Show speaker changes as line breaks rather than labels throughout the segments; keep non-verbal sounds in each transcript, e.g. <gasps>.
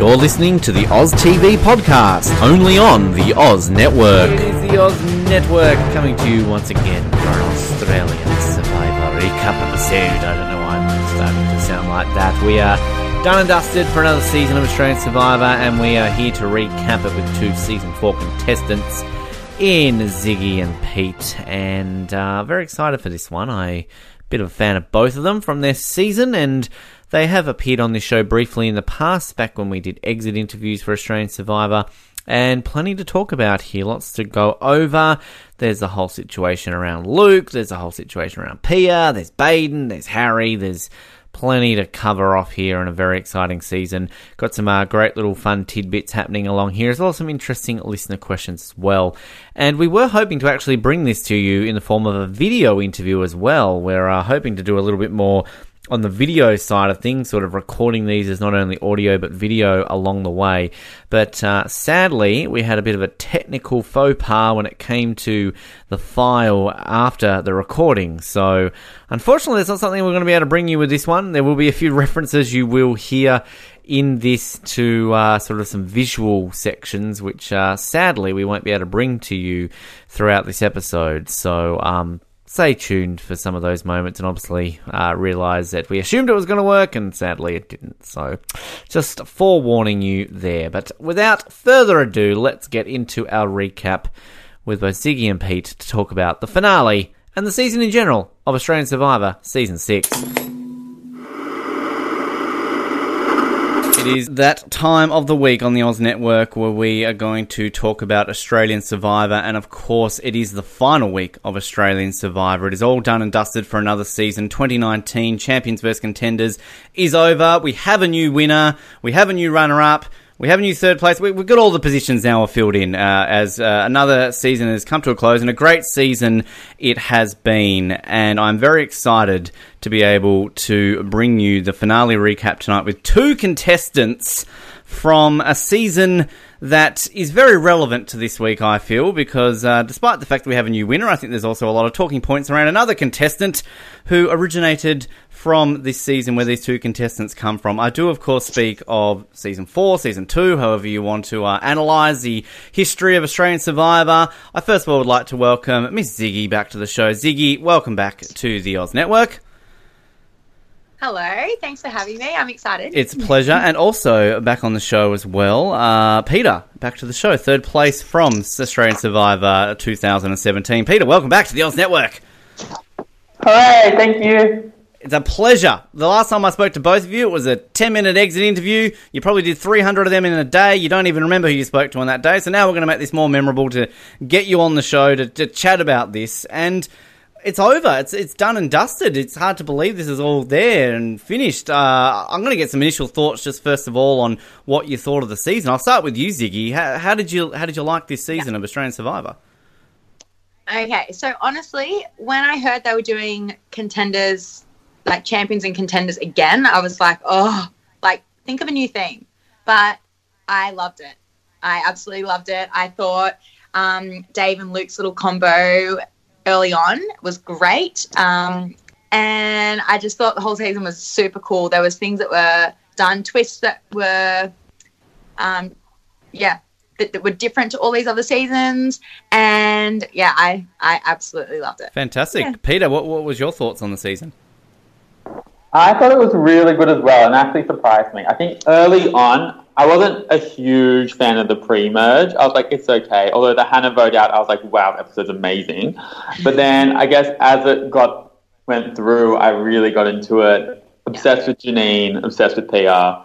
You're listening to the Oz TV podcast, only on the Oz Network. It is the Oz Network coming to you once again for an Australian Survivor recap episode. I don't know why I'm starting to sound like that. We are done and dusted for another season of Australian Survivor, and we are here to recap it with two season four contestants in Ziggy and Pete. And uh, very excited for this one. I bit of a fan of both of them from their season, and they have appeared on this show briefly in the past, back when we did exit interviews for Australian Survivor. And plenty to talk about here, lots to go over. There's the whole situation around Luke, there's the whole situation around Pia, there's Baden, there's Harry, there's plenty to cover off here in a very exciting season. Got some uh, great little fun tidbits happening along here, as well as some interesting listener questions as well. And we were hoping to actually bring this to you in the form of a video interview as well. We're uh, hoping to do a little bit more on the video side of things, sort of recording these as not only audio but video along the way. But uh, sadly, we had a bit of a technical faux pas when it came to the file after the recording. So, unfortunately, it's not something we're going to be able to bring you with this one. There will be a few <laughs> references you will hear in this to uh, sort of some visual sections, which uh, sadly we won't be able to bring to you throughout this episode. So, um, stay tuned for some of those moments and obviously uh, realize that we assumed it was going to work and sadly it didn't. So just forewarning you there. But without further ado, let's get into our recap with both Ziggy and Pete to talk about the finale and the season in general of Australian Survivor Season 6. It is that time of the week on the Oz Network where we are going to talk about Australian Survivor, and of course, it is the final week of Australian Survivor. It is all done and dusted for another season. 2019 Champions vs. Contenders is over. We have a new winner, we have a new runner up. We have a new third place. We, have got all the positions now filled in uh, as uh, another season has come to a close, and a great season it has been. And I'm very excited to be able to bring you the finale recap tonight with two contestants from a season that is very relevant to this week, I feel, because uh, despite the fact that we have a new winner, I think there's also a lot of talking points around another contestant who originated from this season where these two contestants come from. I do, of course, speak of season four, season two, however you want to uh, analyse the history of Australian Survivor. I first of all would like to welcome Miss Ziggy back to the show. Ziggy, welcome back to the Oz Network.
Hello, thanks for having me. I'm excited.
It's a pleasure. and also back on the show as well, uh, Peter, back to the show. Third place from Australian Survivor 2017. Peter, welcome back to the Oz Network.
Hooray, thank you.
It's a pleasure. The last time I spoke to both of you, it was a 10 minute exit interview. You probably did 300 of them in a day. You don't even remember who you spoke to on that day. So now we're going to make this more memorable to get you on the show to, to chat about this. And it's over. It's it's done and dusted. It's hard to believe this is all there and finished. Uh, I'm going to get some initial thoughts just first of all on what you thought of the season. I'll start with you, Ziggy. How, how did you how did you like this season yeah. of Australian Survivor?
Okay, so honestly, when I heard they were doing contenders like champions and contenders again, I was like, oh, like think of a new thing. But I loved it. I absolutely loved it. I thought um, Dave and Luke's little combo early on was great. Um, and I just thought the whole season was super cool. There was things that were done, twists that were, um, yeah, that, that, were different to all these other seasons. And yeah, I I absolutely loved it.
Fantastic, yeah. Peter. What what was your thoughts on the season?
I thought it was really good as well, and actually surprised me. I think early on, I wasn't a huge fan of the pre-merge. I was like, it's okay. Although the Hannah vote out, I was like, wow, episode's amazing. But then I guess as it got went through, I really got into it. Obsessed with Janine, obsessed with Pia,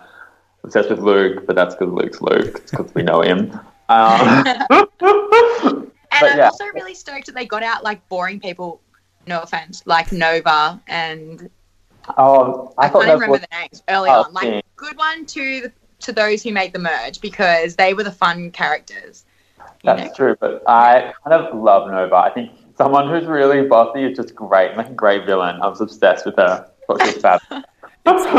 obsessed with Luke, but that's because Luke's Luke. It's because we know him. Um, <laughs> <laughs>
and I'm yeah. also really stoked that they got out like boring people. No offense, like Nova and
Oh,
I, I can't even remember the names early oh, on. Like, yeah. good one to to those who made the merge because they were the fun characters.
That's know? true, but I kind of love Nova. I think someone who's really bossy is just great, like a great villain. I was obsessed with her. <laughs>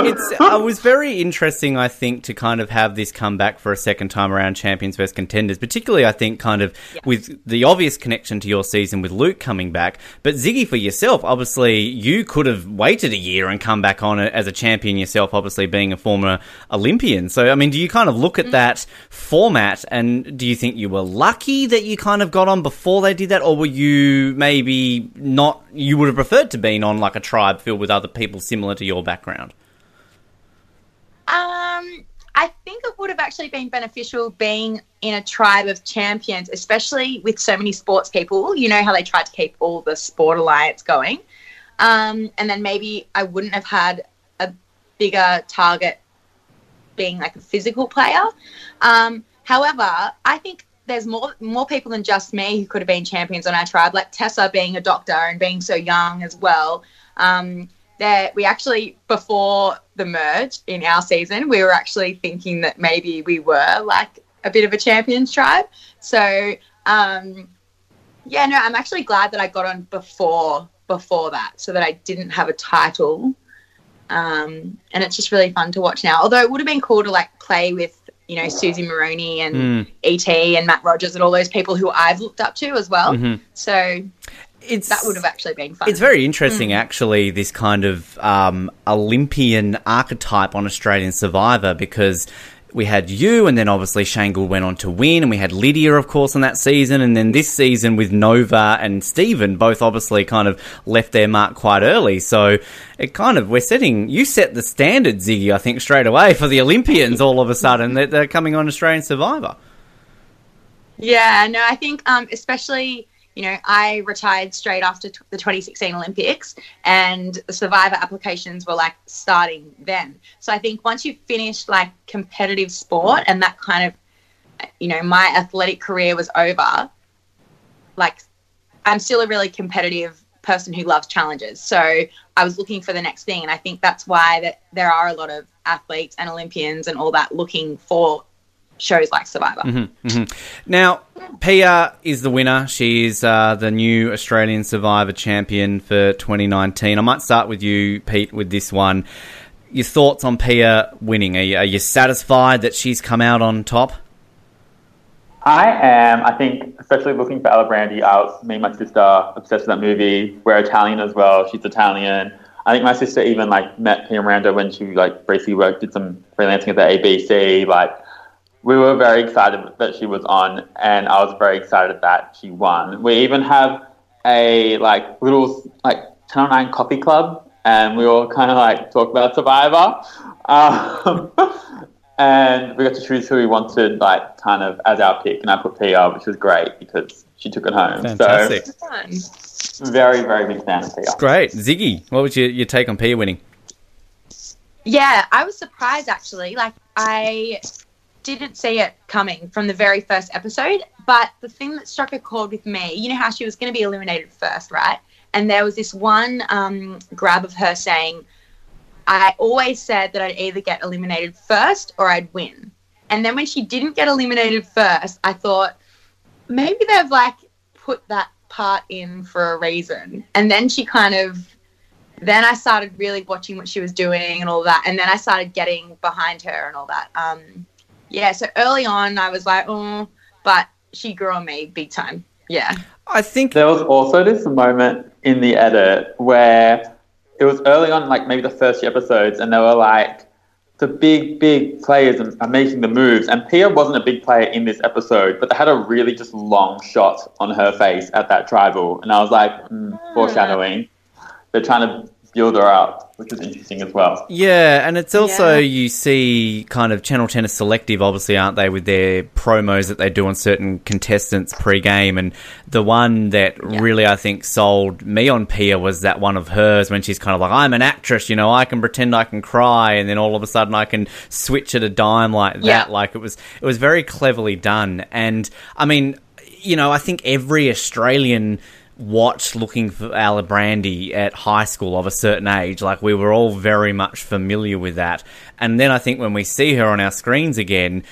it's <laughs> it was very interesting, I think, to kind of have this come back for a second time around champions versus contenders. Particularly, I think, kind of yeah. with the obvious connection to your season with Luke coming back. But Ziggy, for yourself, obviously, you could have waited a year and come back on it as a champion yourself. Obviously, being a former Olympian. So, I mean, do you kind of look at mm. that format and do you think you were lucky that you kind of got on before they did that, or were you maybe not? You would have preferred to be on like a tribe filled with other people similar to your background.
Um, I think it would have actually been beneficial being in a tribe of champions, especially with so many sports people. You know how they tried to keep all the sport alliance going. Um, and then maybe I wouldn't have had a bigger target being like a physical player. Um, however, I think there's more more people than just me who could have been champions on our tribe, like Tessa being a doctor and being so young as well. Um, that we actually before the merge in our season, we were actually thinking that maybe we were like a bit of a champions tribe. So um, yeah, no, I'm actually glad that I got on before before that, so that I didn't have a title. Um, and it's just really fun to watch now. Although it would have been cool to like play with you know Susie Maroney and mm. ET and Matt Rogers and all those people who I've looked up to as well. Mm-hmm. So it's that would have actually been fun.
It's very interesting, mm. actually, this kind of um, Olympian archetype on Australian Survivor because we had you, and then obviously Shane Gould went on to win, and we had Lydia, of course, in that season, and then this season with Nova and Stephen, both obviously kind of left their mark quite early. So it kind of we're setting you set the standard, Ziggy, I think, straight away for the Olympians. all of a sudden, they're, they're coming on Australian Survivor.
Yeah, no, I think um, especially you know, I retired straight after t- the 2016 Olympics, and the Survivor applications were like starting then. So I think once you've finished like competitive sport and that kind of, you know, my athletic career was over, like I'm still a really competitive person who loves challenges. So I was looking for the next thing, and I think that's why that there are a lot of athletes and Olympians and all that looking for shows like Survivor.
Mm-hmm, mm-hmm. Now, Pia is the winner. She's uh, the new Australian Survivor champion for 2019. I might start with you, Pete, with this one. Your thoughts on Pia winning? Are you, are you satisfied that she's come out on top?
I am. I think, especially looking for Alibrandi, I was, me and my sister, obsessed with that movie. We're Italian as well. She's Italian. I think my sister even like met Pia Miranda when she like briefly worked, did some freelancing at the ABC. Like, we were very excited that she was on, and I was very excited that she won. We even have a like little like Channel Nine coffee club, and we all kind of like talk about Survivor. Um, <laughs> and we got to choose who we wanted, like kind of as our pick, and I put Pia, which was great because she took it home.
Fantastic.
So, very, very big fan of Pia.
Great, Ziggy. What was your, your take on Pia winning?
Yeah, I was surprised actually. Like I didn't see it coming from the very first episode. But the thing that struck a chord with me, you know how she was going to be eliminated first, right? And there was this one um, grab of her saying, I always said that I'd either get eliminated first or I'd win. And then when she didn't get eliminated first, I thought maybe they've like put that part in for a reason. And then she kind of then I started really watching what she was doing and all that. And then I started getting behind her and all that. Um, yeah, so early on, I was like, oh, but she grew on me big time. Yeah.
I think
there was also this moment in the edit where it was early on, like maybe the first few episodes, and they were like, the big, big players are making the moves. And Pia wasn't a big player in this episode, but they had a really just long shot on her face at that tribal. And I was like, mm, foreshadowing. They're trying to build her up, which is interesting as well.
Yeah, and it's also yeah. you see kind of Channel Ten is selective, obviously, aren't they, with their promos that they do on certain contestants pre-game, and the one that yeah. really I think sold me on Pia was that one of hers when she's kind of like, "I'm an actress, you know, I can pretend I can cry, and then all of a sudden I can switch at a dime like yeah. that." Like it was, it was very cleverly done, and I mean, you know, I think every Australian watched looking for Alibrandi at high school of a certain age. Like we were all very much familiar with that. And then I think when we see her on our screens again,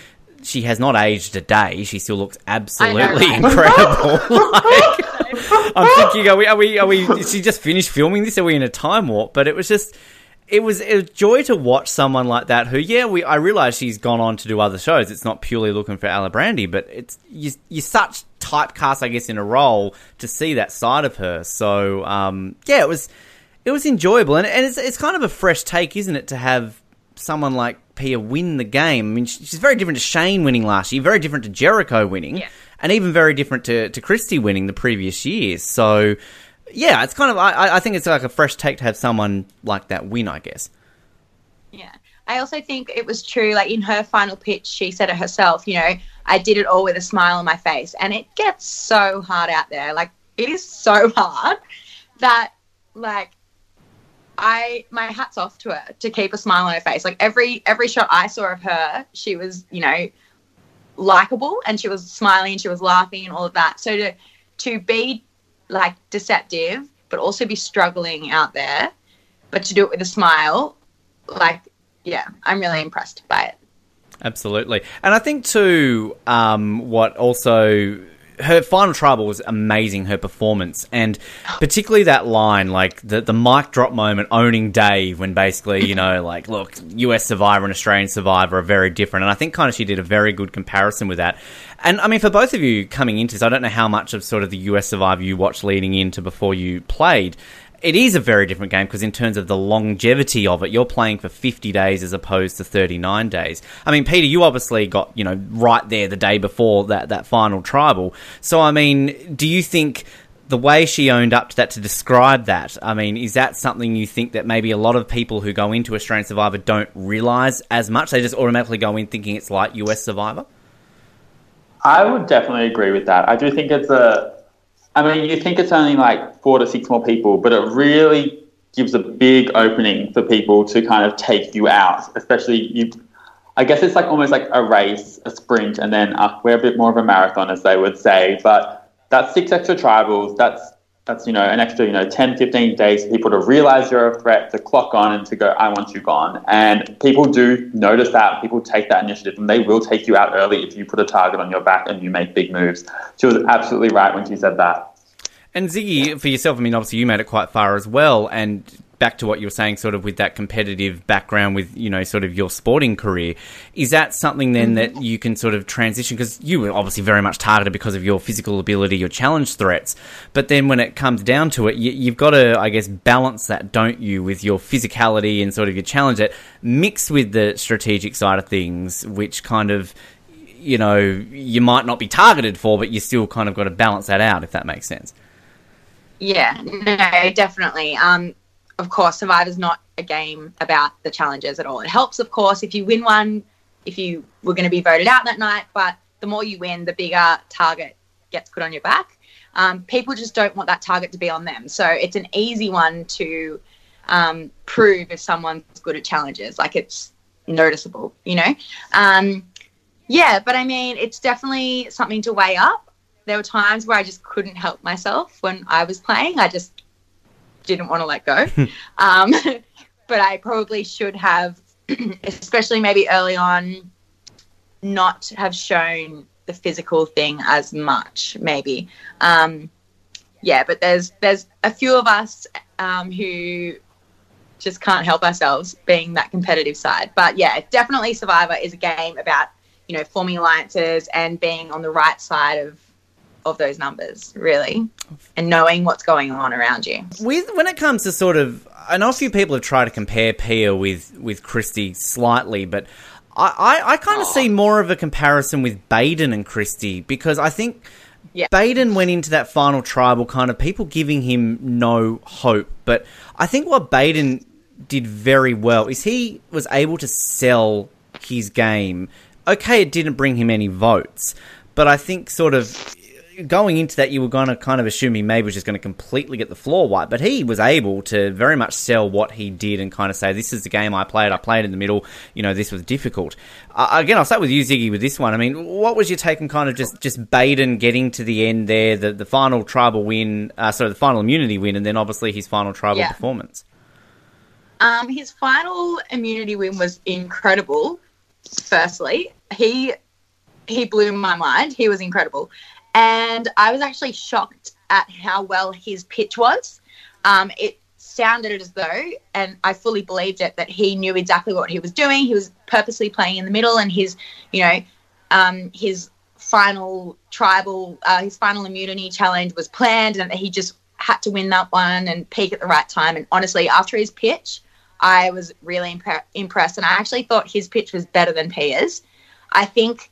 she has not aged a day. She still looks absolutely incredible. <laughs> like, <laughs> I'm thinking, are we, are we, are we, she just finished filming this? Are we in a time warp? But it was just, it was a joy to watch someone like that who, yeah, we I realize she's gone on to do other shows. It's not purely looking for Alibrandi, but it's you, you're such typecast, I guess, in a role to see that side of her. So um, yeah, it was it was enjoyable, and, and it's it's kind of a fresh take, isn't it, to have someone like Pia win the game. I mean, she's very different to Shane winning last year, very different to Jericho winning,
Yeah.
and even very different to to Kristie winning the previous year. So yeah, it's kind of I, I think it's like a fresh take to have someone like that win. I guess.
Yeah. I also think it was true, like in her final pitch, she said it herself, you know, I did it all with a smile on my face. And it gets so hard out there. Like, it is so <laughs> hard that, like, I my hats off to her to keep a smile on her face. Like every every shot I saw of her, she was, you know, likable and she was smiling and she was laughing and all of that. So to to be like deceptive but also be struggling out there, but to do it with a smile, like yeah, I'm really impressed by it.
Absolutely. And I think, too, um, what also. Her final tribal was amazing, her performance, and particularly that line, like the the mic drop moment, owning Dave, when basically, you know, <laughs> like, look, US Survivor and Australian Survivor are very different, and I think kind of she did a very good comparison with that. And I mean, for both of you coming into this, I don't know how much of sort of the US Survivor you watched leading into before you played, it is a very different game because in terms of the longevity of it, you're playing for 50 days as opposed to 39 days. I mean, Peter, you obviously got, you know, right there the day before that, that final tribal. So, I mean, do you think the way she owned up to that to describe that, I mean, is that something you think that maybe a lot of people who go into Australian Survivor don't realise as much? They just automatically go in thinking it's like US Survivor?
I would definitely agree with that. I do think it's a. I mean, you think it's only like four to six more people, but it really gives a big opening for people to kind of take you out. Especially you, I guess it's like almost like a race, a sprint, and then uh, we're a bit more of a marathon, as they would say. But that's six extra tribals. That's that's you know an extra you know 10 15 days for people to realize you're a threat to clock on and to go i want you gone and people do notice that people take that initiative and they will take you out early if you put a target on your back and you make big moves she was absolutely right when she said that
And Ziggy, for yourself, I mean, obviously you made it quite far as well. And back to what you were saying, sort of with that competitive background, with you know, sort of your sporting career, is that something then that you can sort of transition? Because you were obviously very much targeted because of your physical ability, your challenge threats. But then when it comes down to it, you, you've got to, I guess, balance that, don't you, with your physicality and sort of your challenge that mixed with the strategic side of things, which kind of you know you might not be targeted for, but you still kind of got to balance that out, if that makes sense.
Yeah, no, definitely. Um, of course, Survivor's not a game about the challenges at all. It helps, of course, if you win one, if you were going to be voted out that night, but the more you win, the bigger target gets put on your back. Um, people just don't want that target to be on them. So it's an easy one to um, prove if someone's good at challenges. Like it's noticeable, you know? Um, yeah, but I mean, it's definitely something to weigh up. There were times where I just couldn't help myself when I was playing. I just didn't want to let go. <laughs> um, <laughs> but I probably should have, <clears throat> especially maybe early on, not have shown the physical thing as much. Maybe, um, yeah. But there's there's a few of us um, who just can't help ourselves being that competitive side. But yeah, definitely Survivor is a game about you know forming alliances and being on the right side of of those numbers really and knowing what's going on around you
with when it comes to sort of I know a few people have tried to compare Pia with with Kristie slightly, but I, I, I kind of see more of a comparison with Baden and Kristie because I think
Yeah.
Baden went into that final tribal kind of people giving him no hope, but I think what Baden did very well is he was able to sell his game. Okay, it didn't bring him any votes, but I think sort of going into that, you were going to kind of assume he maybe was just going to completely get the floor wiped, but he was able to very much sell what he did and kind of say, "This is the game I played. I played in the middle. You know, this was difficult." Uh, again, I'll start with you, Ziggy, with this one. I mean, what was your take on kind of just just Baden getting to the end there, the the final tribal win, uh, sorry, the final immunity win, and then obviously his final tribal
Yeah.
performance.
um his final immunity win was incredible firstly he he blew my mind he was incredible and i was actually shocked at how well his pitch was um it's sounded as though, and I fully believed it, that he knew exactly what he was doing. He was purposely playing in the middle, and his, you know, um, his final tribal, uh, his final immunity challenge was planned, and that he just had to win that one and peak at the right time. And honestly, after his pitch, I was really impre- impressed, and I actually thought his pitch was better than Pia's. I think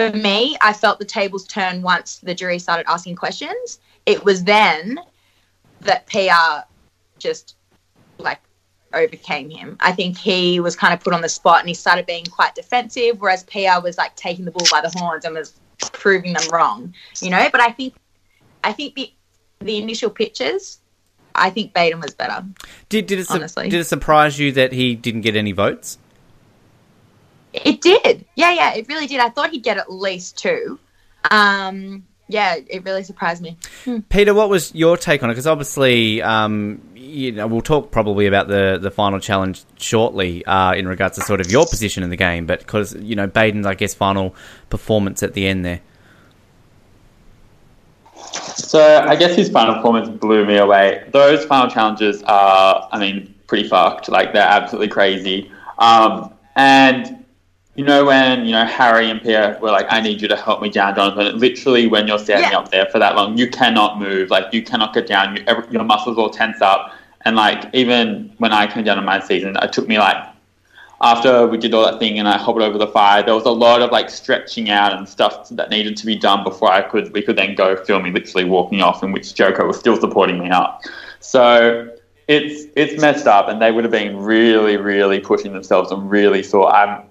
for me, I felt the tables turn once the jury started asking questions. It was then that Pia just like overcame him. I think he was kind of put on the spot and he started being quite defensive, whereas Pia was like taking the bull by the horns and was proving them wrong, you know. But I think, I think the the initial pitches, I think Baden was better.
Did did it
Honestly.
did it surprise you that he didn't get any votes?
It did, yeah, yeah, it really did. I thought he'd get at least two. Um, yeah, it really surprised me.
Peter, what was your take on it? Because obviously, um, you know, we'll talk probably about the, the final challenge shortly uh, in regards to sort of your position in the game, but because you know Baden's, I guess, final performance at the end there.
So I guess his final performance blew me away. Those final challenges are, I mean, pretty fucked. Like they're absolutely crazy. Um, and you know when you know Harry and Pia were like, "I need you to help me down, Jonathan." Literally, when you're standing
Yeah.
up there for that long, you cannot move. Like you cannot get down. You, every, your muscles all tense up. And like even when I came down in my season, it took me like after we did all that thing and I hobbled over the fire, there was a lot of like stretching out and stuff that needed to be done before I could we could then go film me literally walking off, in which Joko was still supporting me up. So it's it's messed up, and they would have been really, really pushing themselves and really thought I'm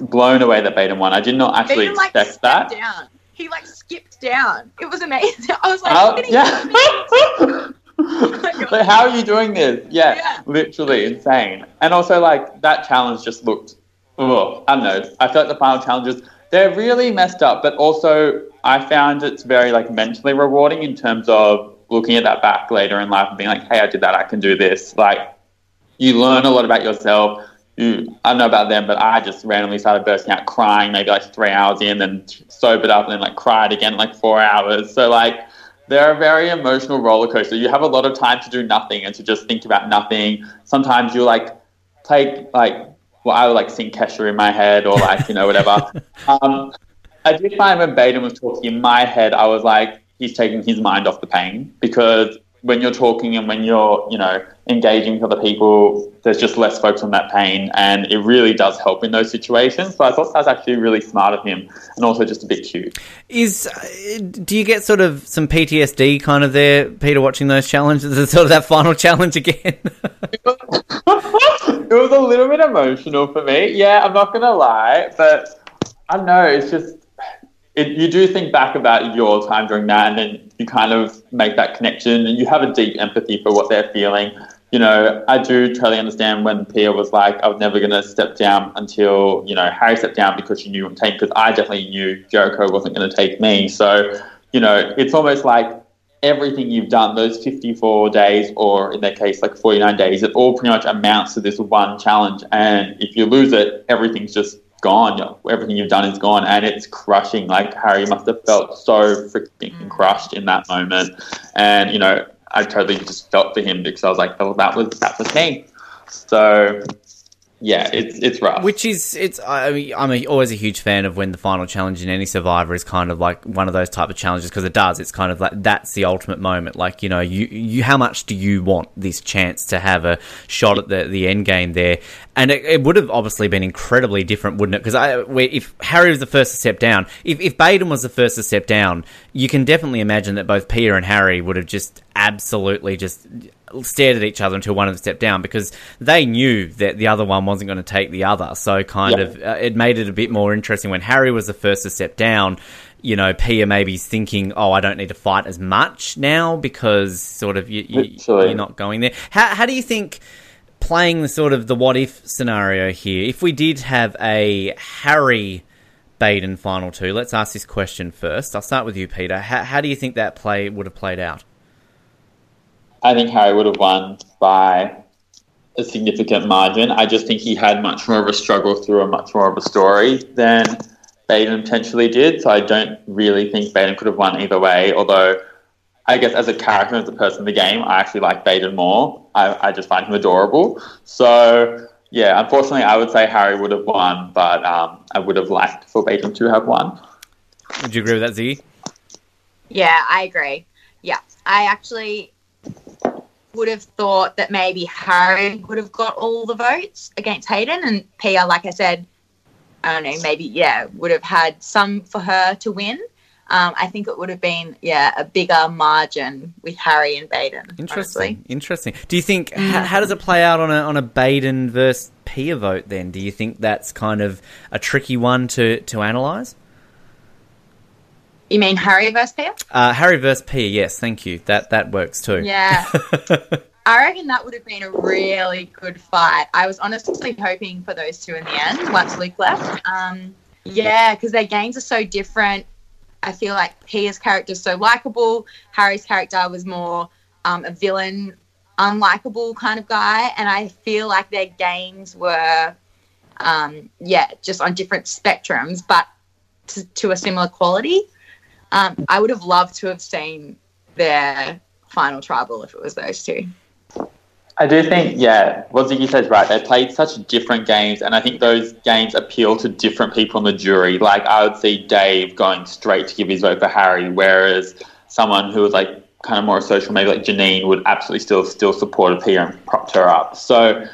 blown away that Baden won. I did not actually
Baden like
expect that.
down. He like skipped down. It was amazing. <laughs> I was like,
How-
look at him.
yeah. but <laughs> <laughs> how are you doing this? Yeah,
Yeah.
literally insane. And also, like that challenge just looked. Oh, I don't know. I felt the final challenges they're really messed up, but also I found it's very like mentally rewarding in terms of looking at that back later in life and being like, hey, I did that. I can do this. Like you learn a lot about yourself. You, I don't know about them, but I just randomly started bursting out crying maybe like three hours in, then sobered up and then like cried again like four hours. So like they're a very emotional roller coaster. You have a lot of time to do nothing and to just think about nothing. Sometimes you like take like well, I would like sing Kesha in my head or like you know whatever. <laughs> um, I did find when Baden was talking in my head, I was like, he's taking his mind off the pain because when you're talking and when you're you know engaging with other people, there's just less focus on that pain, and it really does help in those situations. So I thought that was actually really smart of him, and also just a bit cute.
Is uh, do you get sort of some PTSD kind of there, Peter, watching those challenges? <laughs> Sort of that final challenge again. <laughs>
it was a little bit emotional for me. Yeah, I'm not gonna lie, but I don't know. It's just it, you do think back about your time during that, and then you kind of make that connection, and you have a deep empathy for what they're feeling. You know, I do totally understand when Pia was like, I was never going to step down until, you know, Harry stepped down because she knew would take, because I definitely knew Jericho wasn't going to take me. So, you know, it's almost like everything you've done, those 54 days, or in their case, like 49 days, it all pretty much amounts to this one challenge. And if you lose it, everything's just gone. Everything you've done is gone, and it's crushing. Like Harry must have felt so freaking mm. crushed in that moment. And you know, I totally just felt for him because I was like, oh, that was that was me. So yeah, it's it's rough.
Which is it's I mean I'm a, always a huge fan of when the final challenge in any Survivor is kind of like one of those type of challenges because it does. It's kind of like that's the ultimate moment. Like you know you you how much do you want this chance to have a shot at the the end game there? And it, it would have obviously been incredibly different, wouldn't it? Because I if Harry was the first to step down, if if Baden was the first to step down, you can definitely imagine that both Peter and Harry would have just absolutely just stared at each other until one of them stepped down because they knew that the other one wasn't going to take the other. So kind
Yeah.
of uh, it made it a bit more interesting when Harry was the first to step down. You know, Pia maybe's thinking, "Oh, I don't need to fight as much now because sort of you, you, you're not going there." How how do you think? Playing the sort of the what if scenario here, if we did have a Harry Baden final two, let's ask this question first. I'll start with you, Peter. How, how do you think that play would have played out?
I think Harry would have won by a significant margin. I just think he had much more of a struggle through a much more of a story than Baden potentially did. So I don't really think Baden could have won either way. Although I guess as a character, as a person in the game, I actually like Baden more. I, I just find him adorable. So yeah, unfortunately, I would say Harry would have won, but um, I would have liked for Baden to have won.
Would you agree with that, Ziggy?
Yeah, I agree. Yeah, I actually would have thought that maybe Harry would have got all the votes against Hayden, and Pia, like I said, I don't know, maybe yeah, would have had some for her to win. Um, I think it would have been yeah a bigger margin with Harry and Baden.
Interesting.
honestly.
Interesting. Do you think how, how does it play out on a on a Baden versus Pia vote? Then do you think that's kind of a tricky one to to analyze?
You mean Harry versus Pia?
Uh, Harry versus Pia. Yes, thank you. That that works too.
Yeah. <laughs> I reckon that would have been a really good fight. I was honestly hoping for those two in the end once Luke left. Um, yeah, because their games are so different. I feel like Pia's character is so likable. Harry's character was more um, a villain, unlikable kind of guy. And I feel like their games were, um, yeah, just on different spectrums, but to, to a similar quality. Um, I would have loved to have seen their final tribal if it was those two.
I do think, yeah, what Ziggy says right. They played such different games, and I think those games appeal to different people in the jury. Like, I would see Dave going straight to give his vote for Harry, whereas someone who was like kind of more social, maybe like Janine, would absolutely still still support Pia and propped her up. So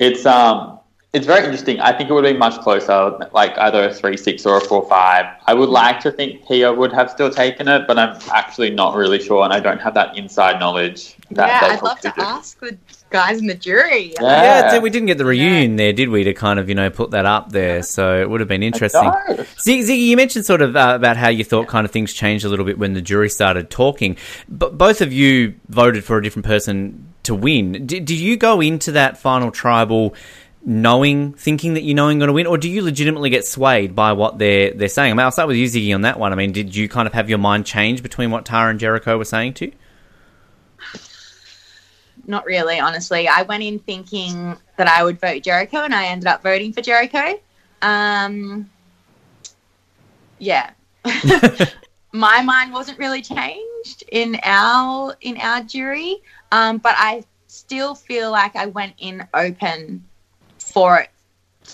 it's um it's very interesting. I think it would be much closer, like either a three six or a four five. I would like to think Pia would have still taken it, but I'm actually not really sure, and I don't have that inside knowledge. That
yeah, I'd love to
do.
ask the guys in the jury.
Yeah.
Yeah, it's- we didn't get the reunion there, did we? To kind of you know put that up there, so it would have been interesting. Ziggy, Ziggy, you mentioned sort of uh, about how you thought kind of things changed a little bit when the jury started talking. But both of you voted for a different person to win. Did, did you go into that final tribal knowing, thinking that you knowing going to win, or do you legitimately get swayed by what they're they're saying? I mean, I'll start with you, Ziggy, on that one. I mean, did you kind of have your mind change between what Tara and Jericho were saying to you?
Not really, honestly. I went in thinking that I would vote Jericho, and I ended up voting for Jericho. Um, yeah, <laughs> my mind wasn't really changed in our in our jury, um, but I still feel like I went in open for it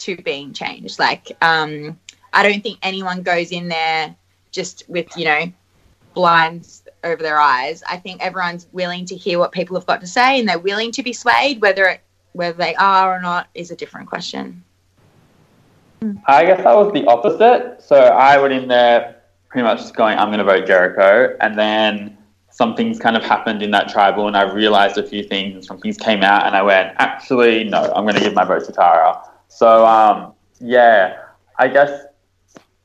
to being changed. Like, um, I don't think anyone goes in there just with you know blinds over their eyes. I think everyone's willing to hear what people have got to say, and they're willing to be swayed. Whether it whether they are or not is a different question.
I guess I was the opposite. So I went in there pretty much going, I'm going to vote Jericho. And then some things kind of happened in that tribal, and I realized a few things, and some things came out, and I went, actually, no, I'm going to give my vote to Tara. So, um, yeah, I guess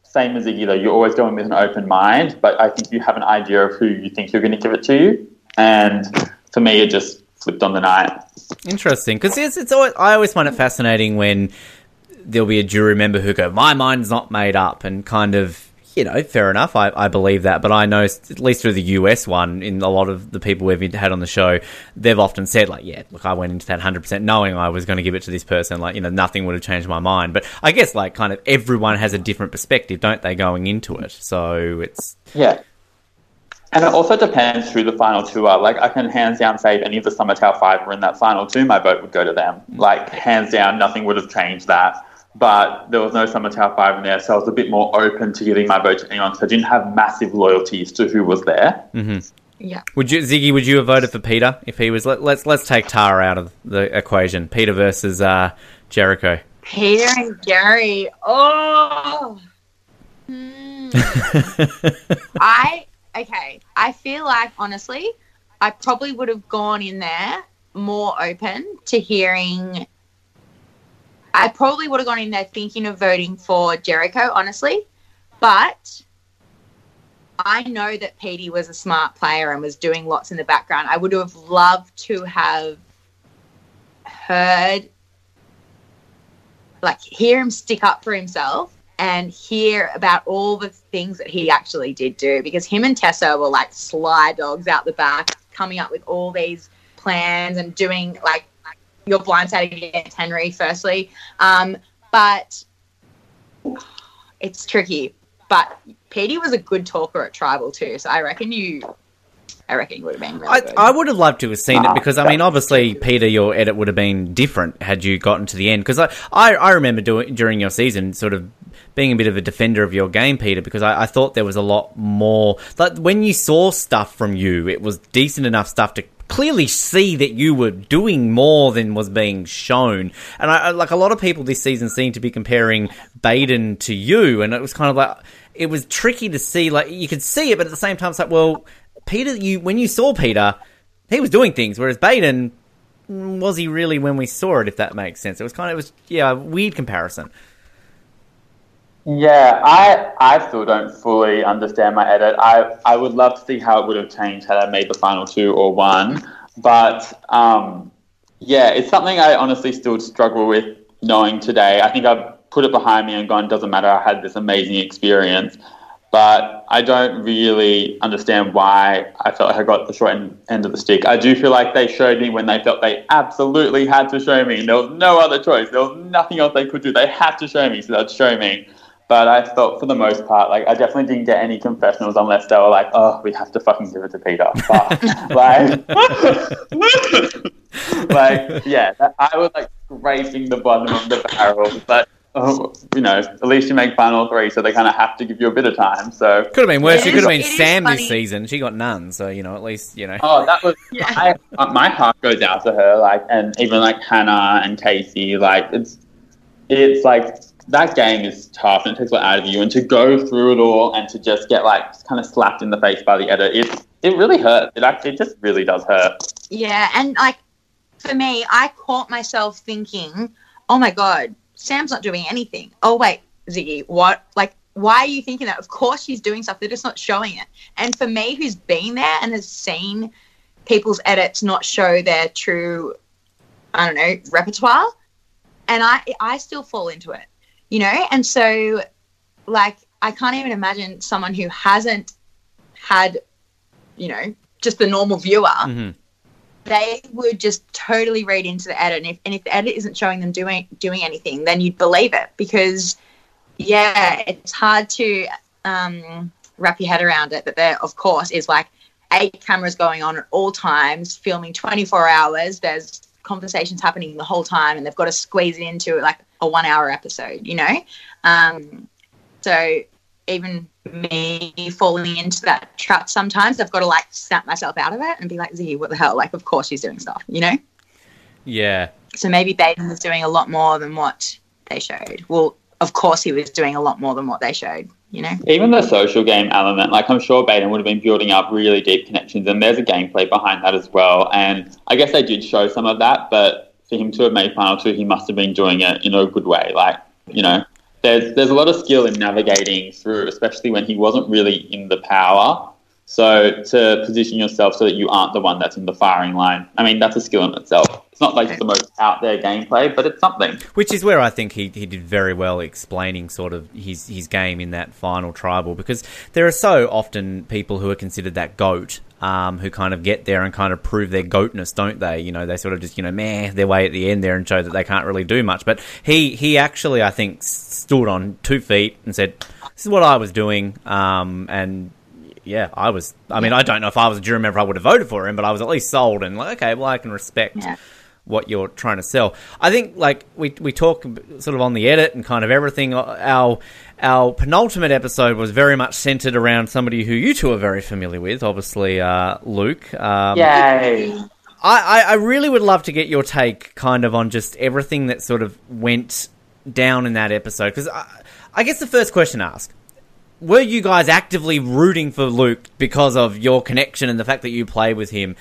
same as Ziggy, though, you're always going with an open mind, but I think you have an idea of who you think you're going to give it to. you. And for me, it just flipped on the night.
Interesting, because it's, it's always, I always find it fascinating when there'll be a jury member who go, "My mind's not made up," and kind of, you know, fair enough. I, I believe that, but I know at least through the US one, in a lot of the people we've had on the show, they've often said like, "Yeah, look, I went into that hundred percent knowing I was going to give it to this person. Like, you know, nothing would have changed my mind." But I guess like kind of everyone has a different perspective, don't they, going into it? So it's
Yeah. And it also depends who the final two are. Like, I can hands down say if any of the Samatau Five were in that final two, my vote would go to them. Like, hands down, nothing would have changed that. But there was no Samatau Five in there, so I was a bit more open to giving my vote to anyone. So I didn't have massive loyalties to who was there.
Yeah.
Would you, Ziggy? Would you have voted for Peter if he was? Let, let's let's take Tara out of the equation. Peter versus uh, Jericho.
Peter and Gary. Oh. Hmm. <laughs> I okay. I feel like honestly, I probably would have gone in there more open to hearing. I probably would have gone in there thinking of voting for Jericho, honestly, but I know that Petey was a smart player and was doing lots in the background. I would have loved to have heard like hear him stick up for himself and hear about all the things that he actually did do because him and Tessa were like sly dogs out the back coming up with all these plans and doing like your blindsided against Henry firstly um, but it's tricky but Petey was a good talker at tribal too so I reckon you I reckon it would have been really
I,
good.
I would have loved to have seen it
Ah,
because I mean, obviously, Peter, your edit would have been different had you gotten to the end. Because I, I, I remember doing during your season, sort of being a bit of a defender of your game, Peter, because I, I thought there was a lot more. Like when you saw stuff from you, it was decent enough stuff to clearly see that you were doing more than was being shown. And I, like a lot of people this season seem to be comparing Baden to you, and it was kind of like it was tricky to see. Like you could see it, but at the same time, it's like, well, Peter, you when you saw Peter, he was doing things, whereas Baden mm, was he really when we saw it? If that makes sense, it was kind of it was yeah a weird comparison.
Yeah, I I still don't fully understand my edit. I I would love to see how it would have changed had I made the final two or one. But um, yeah, it's something I honestly still struggle with knowing today. I think I've put it behind me and gone, doesn't matter. I had this amazing experience, but I don't really understand why I felt like I got the short end, end of the stick. I do feel like they showed me when they felt they absolutely had to show me. There was no other choice. There was nothing else they could do. They had to show me, so they'd show me. But I felt for the most part, like I definitely didn't get any confessionals unless they were like, "Oh, we have to fucking give it to Peter." <laughs> Fuck. like, <laughs> like, yeah, I was like scraping the bottom of the barrel. But oh, you know, at least you make final three, so they kind of have to give you a bit of time. So,
Could have been worse.
It
It could have been Sam this season. She got none, so you know at least you know.
oh, that was
Yeah.
I, my heart goes out to her. Like, and even like Hannah and Casey, like it's it's like that game is tough and it takes a lot out of you. And to go through it all and to just get like kind of slapped in the face by the edit, it it really hurts. It actually just really does hurt.
Yeah, and like for me, I caught myself thinking, "Oh my god, Sam's not doing anything." Oh wait, Ziggy, what? Like, why are you thinking that? Of course she's doing stuff. They're just not showing it. And for me, who's been there and has seen people's edits not show their true, I don't know, repertoire, and I I still fall into it, you know. And so, like, I can't even imagine someone who hasn't had, you know, just the normal viewer
hmm
they would just totally read into the edit. And if, and if the edit isn't showing them doing doing anything then you'd believe it because yeah it's hard to um, wrap your head around it. That there of course is like eight cameras going on at all times filming 24 hours. There's conversations happening the whole time and they've got to squeeze it into like a one hour episode you know um, so even me falling into that trap sometimes I've got to like snap myself out of it and be like, Z, what the hell? Like, of course she's doing stuff, you know?
Yeah,
So maybe Baden was doing a lot more than what they showed. Well, of course he was doing a lot more than what they showed, you know?
Even the social game element, like I'm sure Baden would have been building up really deep connections, and there's a gameplay behind that as well. And I guess they did show some of that, but for him to have made final two, he must have been doing it in a good way. Like, you know, there's there's a lot of skill in navigating through, especially when he wasn't really in the power. So to position yourself so that you aren't the one that's in the firing line, I mean, that's a skill in itself. It's not like the most out there gameplay, but it's something.
which is where I think he, he did very well explaining sort of his his game in that final tribal because there are so often people who are considered that goat. Um, who kind of get there and kind of prove their goatness, don't they? You know, they sort of just you know meh their way at the end there and show that they can't really do much. But he he actually I think stood on two feet and said, "This is what I was doing," um, and yeah, I was. I mean, I don't know if I was a jury member, I would have voted for him, but I was at least sold and like, okay, well, I can respect
Yeah.
What you're trying to sell. I think like we we talk sort of on the edit and kind of everything. Our our penultimate episode was very much centered around somebody who you two are very familiar with, obviously uh, Luke. Um,
Yay!
I, I, I really would love to get your take kind of on just everything that sort of went down in that episode. Because I, I guess the first question asked were you guys actively rooting for Luke because of your connection and the fact that you play with him?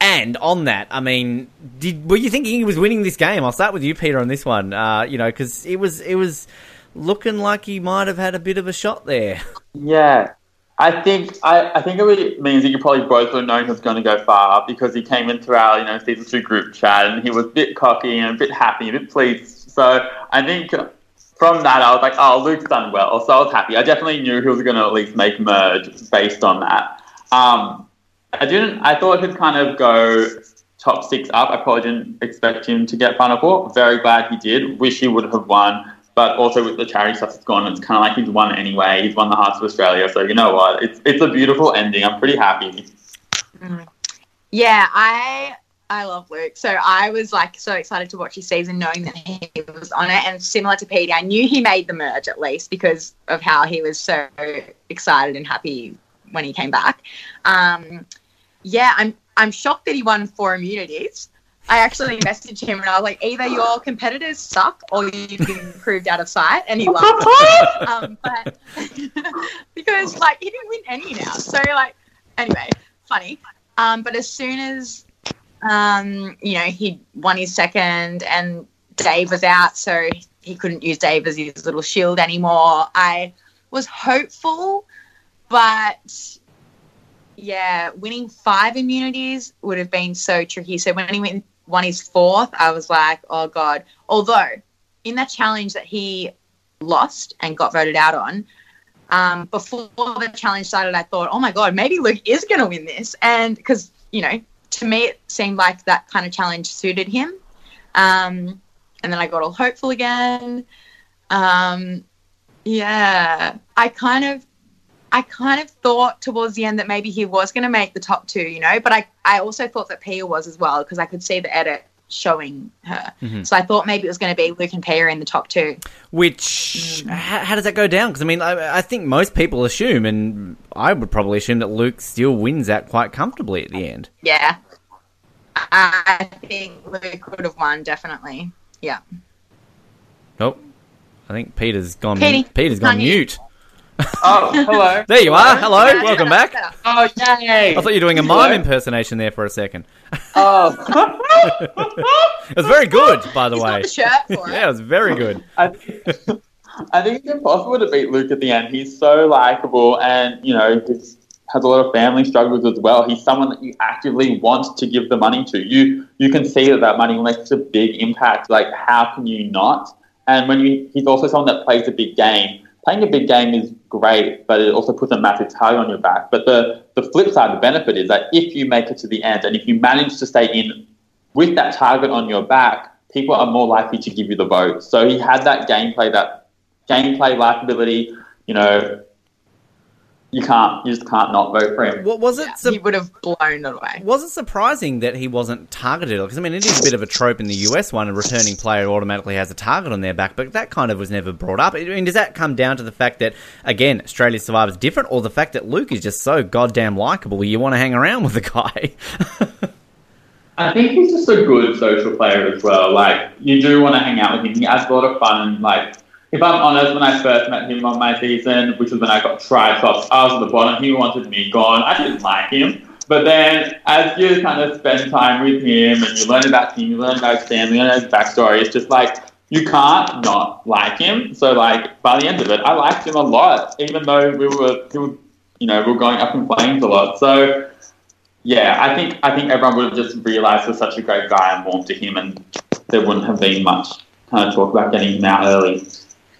And on that, I mean, did were you thinking he was winning this game? I'll start with you, Peter, on this one. Uh, you know, because it was it was looking like he might have had a bit of a shot there.
Yeah, I think I, I think it means that you probably both would have he was going to go far because he came into our you know season two group chat and he was a bit cocky and a bit happy, and a bit pleased. So I think from that I was like, oh, Luke's done well. So I was happy. I definitely knew he was going to at least make merge based on that. Um, I didn't. I thought he'd kind of go top six up. I probably didn't expect him to get final four. Very glad he did. Wish he would have won. But also with the charity stuff that's gone, it's kind of like he's won anyway. He's won the Hearts of Australia. So you know what? It's it's a beautiful ending. I'm pretty happy.
Yeah, I I love Luke. So I was like so excited to watch his season knowing that he was on it. And similar to Petey, I knew he made the merge at least because of how he was so excited and happy when he came back. Um, yeah, I'm I'm shocked that he won four immunities. I actually messaged him and I was like, either your competitors suck or you've been <laughs> proved out of sight. And he laughed. um, but <laughs> because like he didn't win any now. So like anyway, funny. Um, but as soon as um, you know, he won his second and Dave was out, so he couldn't use Dave as his little shield anymore. I was hopeful, but yeah, winning five immunities would have been so tricky. So when he went, won his fourth, I was like, oh God. Although in that challenge that he lost and got voted out on, um, before the challenge started, I thought, oh my God, maybe Luke is going to win this. And because, you know, to me, it seemed like that kind of challenge suited him. Um, and then I got all hopeful again. Um, yeah, I kind of, I kind of thought towards the end that maybe he was going to make the top two, you know. But I, I also thought that Pia was as well because I could see the edit showing her.
Mm-hmm.
So I thought maybe it was going to be Luke and Pia in the top two.
Which how, how does that go down? Because I mean, I, I think most people assume, and I would probably assume that Luke still wins that quite comfortably at the end.
Yeah, I think Luke could have won definitely. Yeah.
Oh, I think Peter's gone.
Petey,
Peter's gone
on you.
Oh, hello. <laughs>
There you are. Hello, welcome back.
Oh, yay.
I thought you were doing a mime impersonation there for a second.
Oh. <laughs> <laughs>
It was very good, by the
He's
way.
got the shirt for it.
Yeah, it was very good.
I think, I think it's impossible to beat Luke at the end. He's so likable, and you know, he's has a lot of family struggles as well. He's someone that you actively want to give the money to. You you can see that that money makes a big impact. Like, how can you not? And when you, he's also someone that plays a big game. Playing a big game is great, but it also puts a massive target on your back. But the the flip side, the benefit is that if you make it to the end, and if you manage to stay in with that target on your back, people are more likely to give you the vote. So he had that gameplay, that gameplay likability. You know, you can't, you just can't not vote for him.
What was it?
he would have blown it away.
Was it surprising that he wasn't targeted? Because I mean, it is a bit of a trope in the US one. A returning player automatically has a target on their back, but that kind of was never brought up. I mean, does that come down to the fact that again, Australia's Survivor is different, or the fact that Luke is just so goddamn likable, you want to hang around with the guy? <laughs>
I think he's just a good social player as well. Like you do want to hang out with him. He has a lot of fun. And like, if I'm honest, when I first met him on my season, which was when I got Triceratops, I was at the bottom. He wanted me gone. I didn't like him. But then, as you kind of spend time with him and you learn about him, you learn about his family, you learn his backstory, it's just like you can't not like him. So, like by the end of it, I liked him a lot, even though we were, we were you know, we were going up in flames a lot. So, yeah, I think I think everyone would have just realised he's such a great guy and warmed to him, and there wouldn't have been much kind of talk about getting him out early.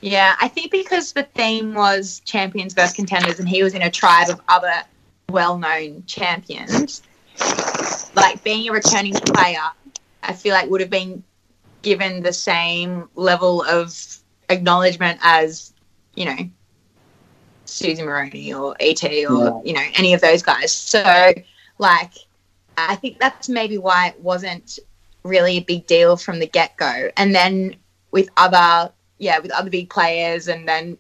Yeah, I think because the theme was champions versus contenders, and he was in a tribe of other well-known champions. Like being a returning player, I feel like would have been given the same level of acknowledgement as you know Susie Maroney or ET or
Yeah.
you know any of those guys. So, like, I think that's maybe why it wasn't really a big deal from the get go. And then with other, yeah, with other big players, and then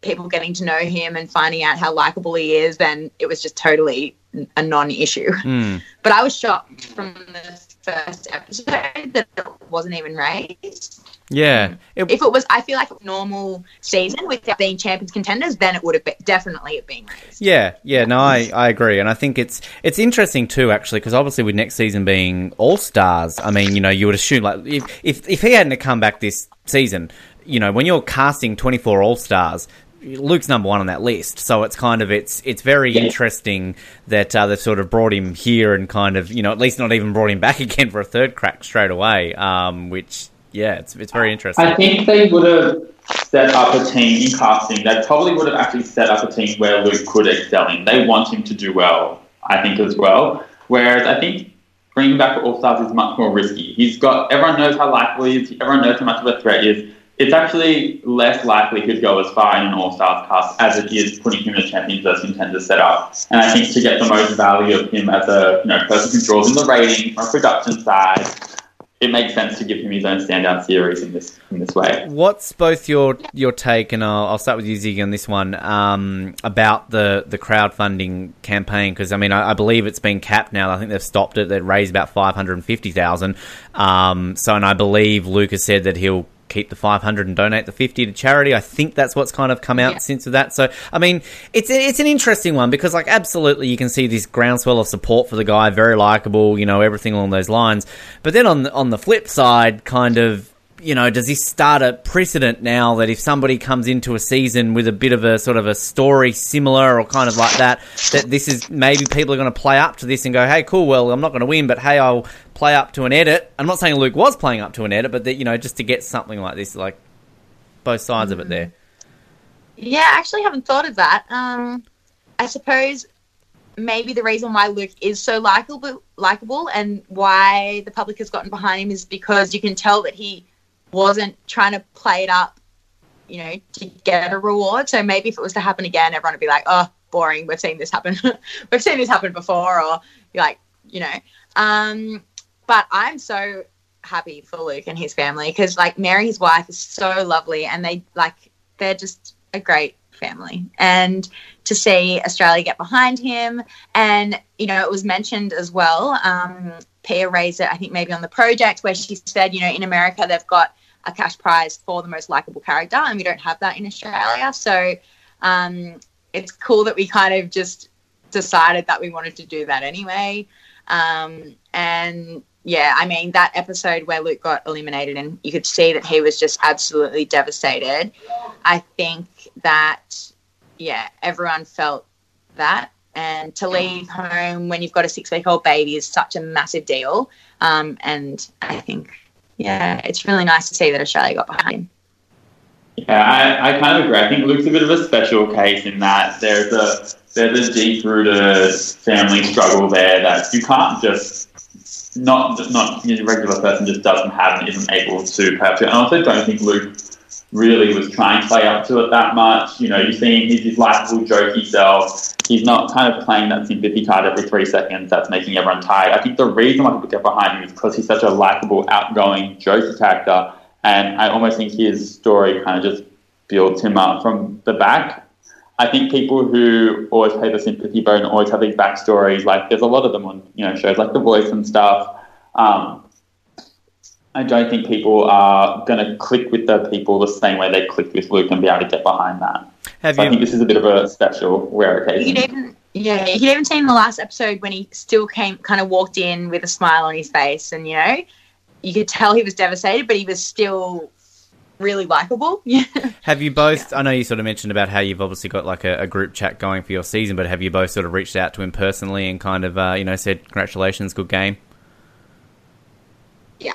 people getting to know him and finding out how likable he is, then it was just totally a non-issue.
Hmm. <laughs>
But I was shocked from the first episode that it wasn't even raised.
Yeah, it,
If it was, I feel like a normal season without being champions contenders, then it would have been, definitely have been raised.
Yeah, yeah, no, I, I agree, and I think it's it's interesting too, actually, because obviously with next season being All Stars, I mean, you know, you would assume like if if if he hadn't come back this season, you know, when you're casting 24 All Stars. Luke's number one on that list, so it's kind of it's it's very
Yeah.
interesting that uh, they've sort of brought him here and kind of you know at least not even brought him back <laughs> again for a third crack straight away. Um, which yeah, it's it's very interesting.
I think they would have set up a team in casting. They probably would have actually set up a team where Luke could excel in. They want him to do well, I think, as well. Whereas I think bringing back All Stars is much more risky. He's got everyone knows how likely he is. Everyone knows how much of a threat he is. It's actually less likely he'd go as far in an All Stars cast as it is putting him in a Champions vs Contender setup. And I think to get the most value of him as a you know person who draws in the rating from a production side, it makes sense to give him his own standout series in this in this way.
What's both your your take and I'll, I'll start with you Ziggy on this one um, about the the crowdfunding campaign because I mean I, I, believe it's been capped now. I think they've stopped it. They raised about five hundred and fifty thousand. Um, so and I believe Lucas said that he'll keep the 500 and donate the 50 to charity. I think that's what's kind of come out yeah. since of that. So, I mean, it's it's an interesting one because, like, absolutely, you can see this groundswell of support for the guy, very likable, you know, everything along those lines. But then on the, on the flip side, kind of you know, does this start a precedent now that if somebody comes into a season with a bit of a sort of a story similar or kind of like that, that this is maybe people are going to play up to this and go, hey, cool, well, I'm not going to win, but hey, I'll play up to an edit. I'm not saying Luke was playing up to an edit, but that, you know, just to get something like this, like both sides mm. of it there.
Yeah, I actually haven't thought of that. Um, I suppose maybe the reason why Luke is so likable, likable, and why the public has gotten behind him is because you can tell that he wasn't trying to play it up, you know, to get a reward. So maybe if it was to happen again, everyone would be like, oh, boring. We've seen this happen. <laughs> We've seen this happen before. Or like, you know. Um, but I'm so happy for Luke and his family because like Mary, his wife, is so lovely, and they like they're just a great family. And to see Australia get behind him, and you know, it was mentioned as well. Um, Pia raised it, I think maybe on the project where she said, you know, in America they've got a cash prize for the most likable character, and we don't have that in Australia. So um, it's cool that we kind of just decided that we wanted to do that anyway. Um, and yeah, I mean, that episode where Luke got eliminated and you could see that he was just absolutely devastated. I think that, yeah, everyone felt that. And to leave home when you've got a six week old baby is such a massive deal. Um, and I think yeah, it's really nice to see that Australia got behind.
Yeah, I, I kind of agree. I think Luke's a bit of a special case in that there's a there's a deep rooted family struggle there that you can't just not not a regular person just doesn't have and isn't able to perhaps. And I also don't think Luke really was trying to play up to it that much. You know, you see him, he's his likable, jokey self. He's not kind of playing that sympathy card every three seconds that's making everyone tired. I think the reason why people get behind him is because he's such a likable, outgoing, jokey character. And I almost think his story kind of just builds him up from the back. I think people who always play the sympathy boat and always have these backstories, like there's a lot of them on you know shows like The Voice and stuff. Um, I don't think people are going to click with the people the same way they clicked with Luke and be able to get behind that. Have so you, I think this is a bit of a special rare occasion.
Even, yeah, he'd even seen the last episode when he still came, kind of walked in with a smile on his face, and you know, you could tell he was devastated, but he was still really likable. <laughs>
have you both? Yeah. I know you sort of mentioned about how you've obviously got like a, a, group chat going for your season, but have you both sort of reached out to him personally and kind of uh, you know said congratulations, good game?
Yeah,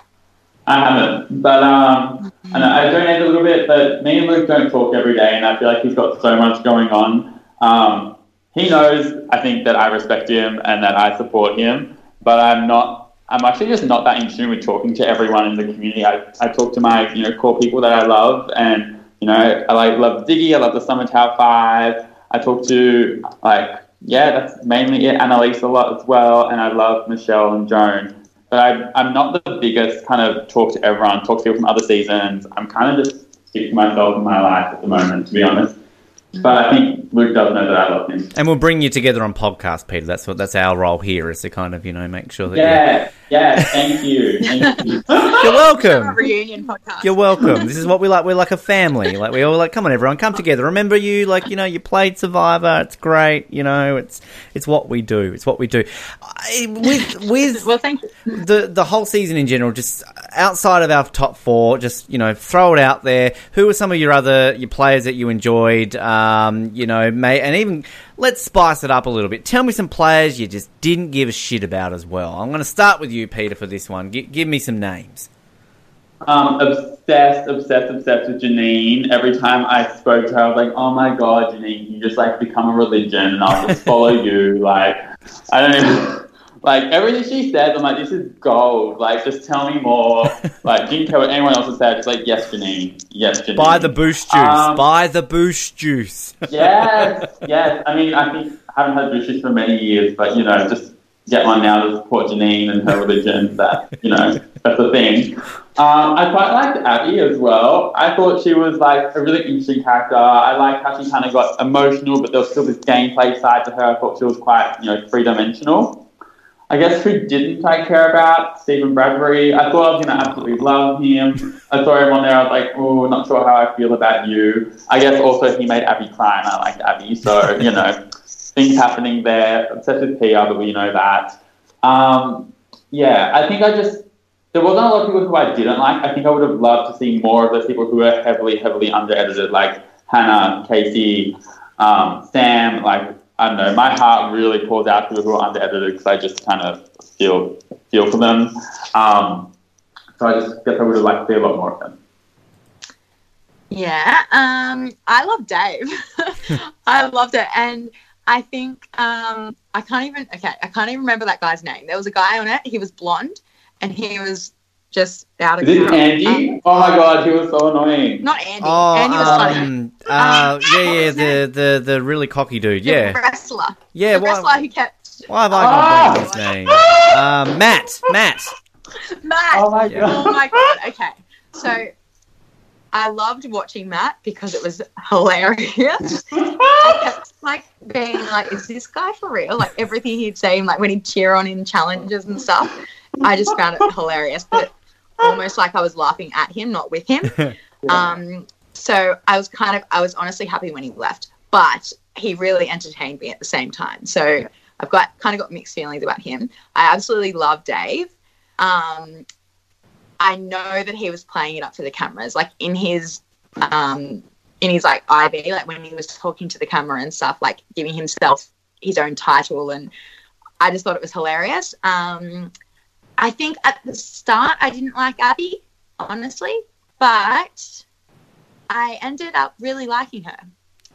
I haven't, but um, and I donate a little bit. But me and Luke don't talk every day, and I feel like he's got so much going on. Um, he knows, I think, that I respect him and that I support him, but I'm not. I'm actually just not that in tune with talking to everyone in the community. I, I talk to my you know core people that I love, and you know I like love Ziggy. I love the Samatau Five. I talk to like yeah, that's mainly it. Annalise a lot as well, and I love Michelle and Joan but I, I'm not the biggest kind of talk to everyone, talk to people from other seasons. I'm kind of just keeping to myself in my life at the moment, to be honest. But I think Luke does know that I love him.
And we'll bring you together on podcast, Peter. That's what that's our role here is to kind of you know make sure that
yeah yeah. Thank you. Thank you. <laughs>
You're <laughs> welcome.
reunion podcast.
You're welcome. This is what we like. We're like a family. Like we all like. Come on, everyone, come together. Remember you like you know you played Survivor. It's great. You know it's it's what we do. It's what we do. With with <laughs>
well, thank you.
The the whole season in general, just outside of our top four, just you know throw it out there. Who are some of your other your players that you enjoyed? Um, you know, may and even let's spice it up a little bit. Tell me some players you just didn't give a shit about as well. I'm going to start with you, Peter, for this one. G- give me some names.
Um, obsessed, obsessed, obsessed with Janine. Every time I spoke to her, I was like, "Oh my god, Janine, you just like become a religion, and I'll just follow <laughs> you." Like, I don't even. Like everything she says, I'm like, this is gold. Like, just tell me more. <laughs> like, didn't care what anyone else has said. Just like, yes, Janine. Yes, Janine.
Buy the boost juice.
Um,
Buy the boost juice. <laughs>
yes, yes. I mean, I think I haven't had bushes for many years, but you know, just get one now to support Janine and her religion. That you know, that's the thing. Um, I quite liked Abby as well. I thought she was like a really interesting character. I liked how she kind of got emotional, but there was still this gameplay side to her. I thought she was quite, you know, three dimensional. I guess who didn't I care about? Stephen Bradbury. I thought I was going to absolutely love him. I saw him on there. I was like, oh, not sure how I feel about you. I guess also he made Abby cry, and I liked Abby. So, you know, <laughs> things happening there. Obsessed with PR, but we know that. Um, yeah, I think I just, there wasn't a lot of people who I didn't like. I think I would have loved to see more of those people who were heavily, heavily under edited, like Hannah, Casey, um, Sam, like I don't know, my heart really pours out to people who are under edited because I just kind of feel feel for them. Um, so I just guess I would have liked to see a lot more of them.
Yeah, um, I love Dave. <laughs> I loved it, and I think um, I can't even. Okay, I can't even remember that guy's name. There was a guy on it. He was blonde, and he was just out of.
Is it. Andy?
Um,
oh my god, he was so annoying.
not Andy.
Oh,
Andy was funny.
um, uh, <laughs>
Um,
yeah, <laughs> yeah, the, the the really cocky dude.
The
Yeah,
wrestler.
yeah.
the
Why,
wrestler who kept
why have I
Ah!
got his name? Um, Matt. Matt.
Matt.
Oh my god.
Oh my god. Okay, so I loved watching Matt because it was hilarious. <laughs> I kept like being like, "Is this guy for real?" Like everything he'd say, like when he'd cheer on in challenges and stuff. I just found it hilarious, but <laughs> almost like I was laughing at him, not with him. <laughs> Um, so I was kind of, I was honestly happy when he left, but he really entertained me at the same time. So I've got kind of got mixed feelings about him. I absolutely love Dave. Um, I know that he was playing it up for the cameras, like in his, um, in his like IV, like when he was talking to the camera and stuff, like giving himself his own title, and I just thought it was hilarious. Um, I think at the start I didn't like Abby, honestly, but I ended up really liking her.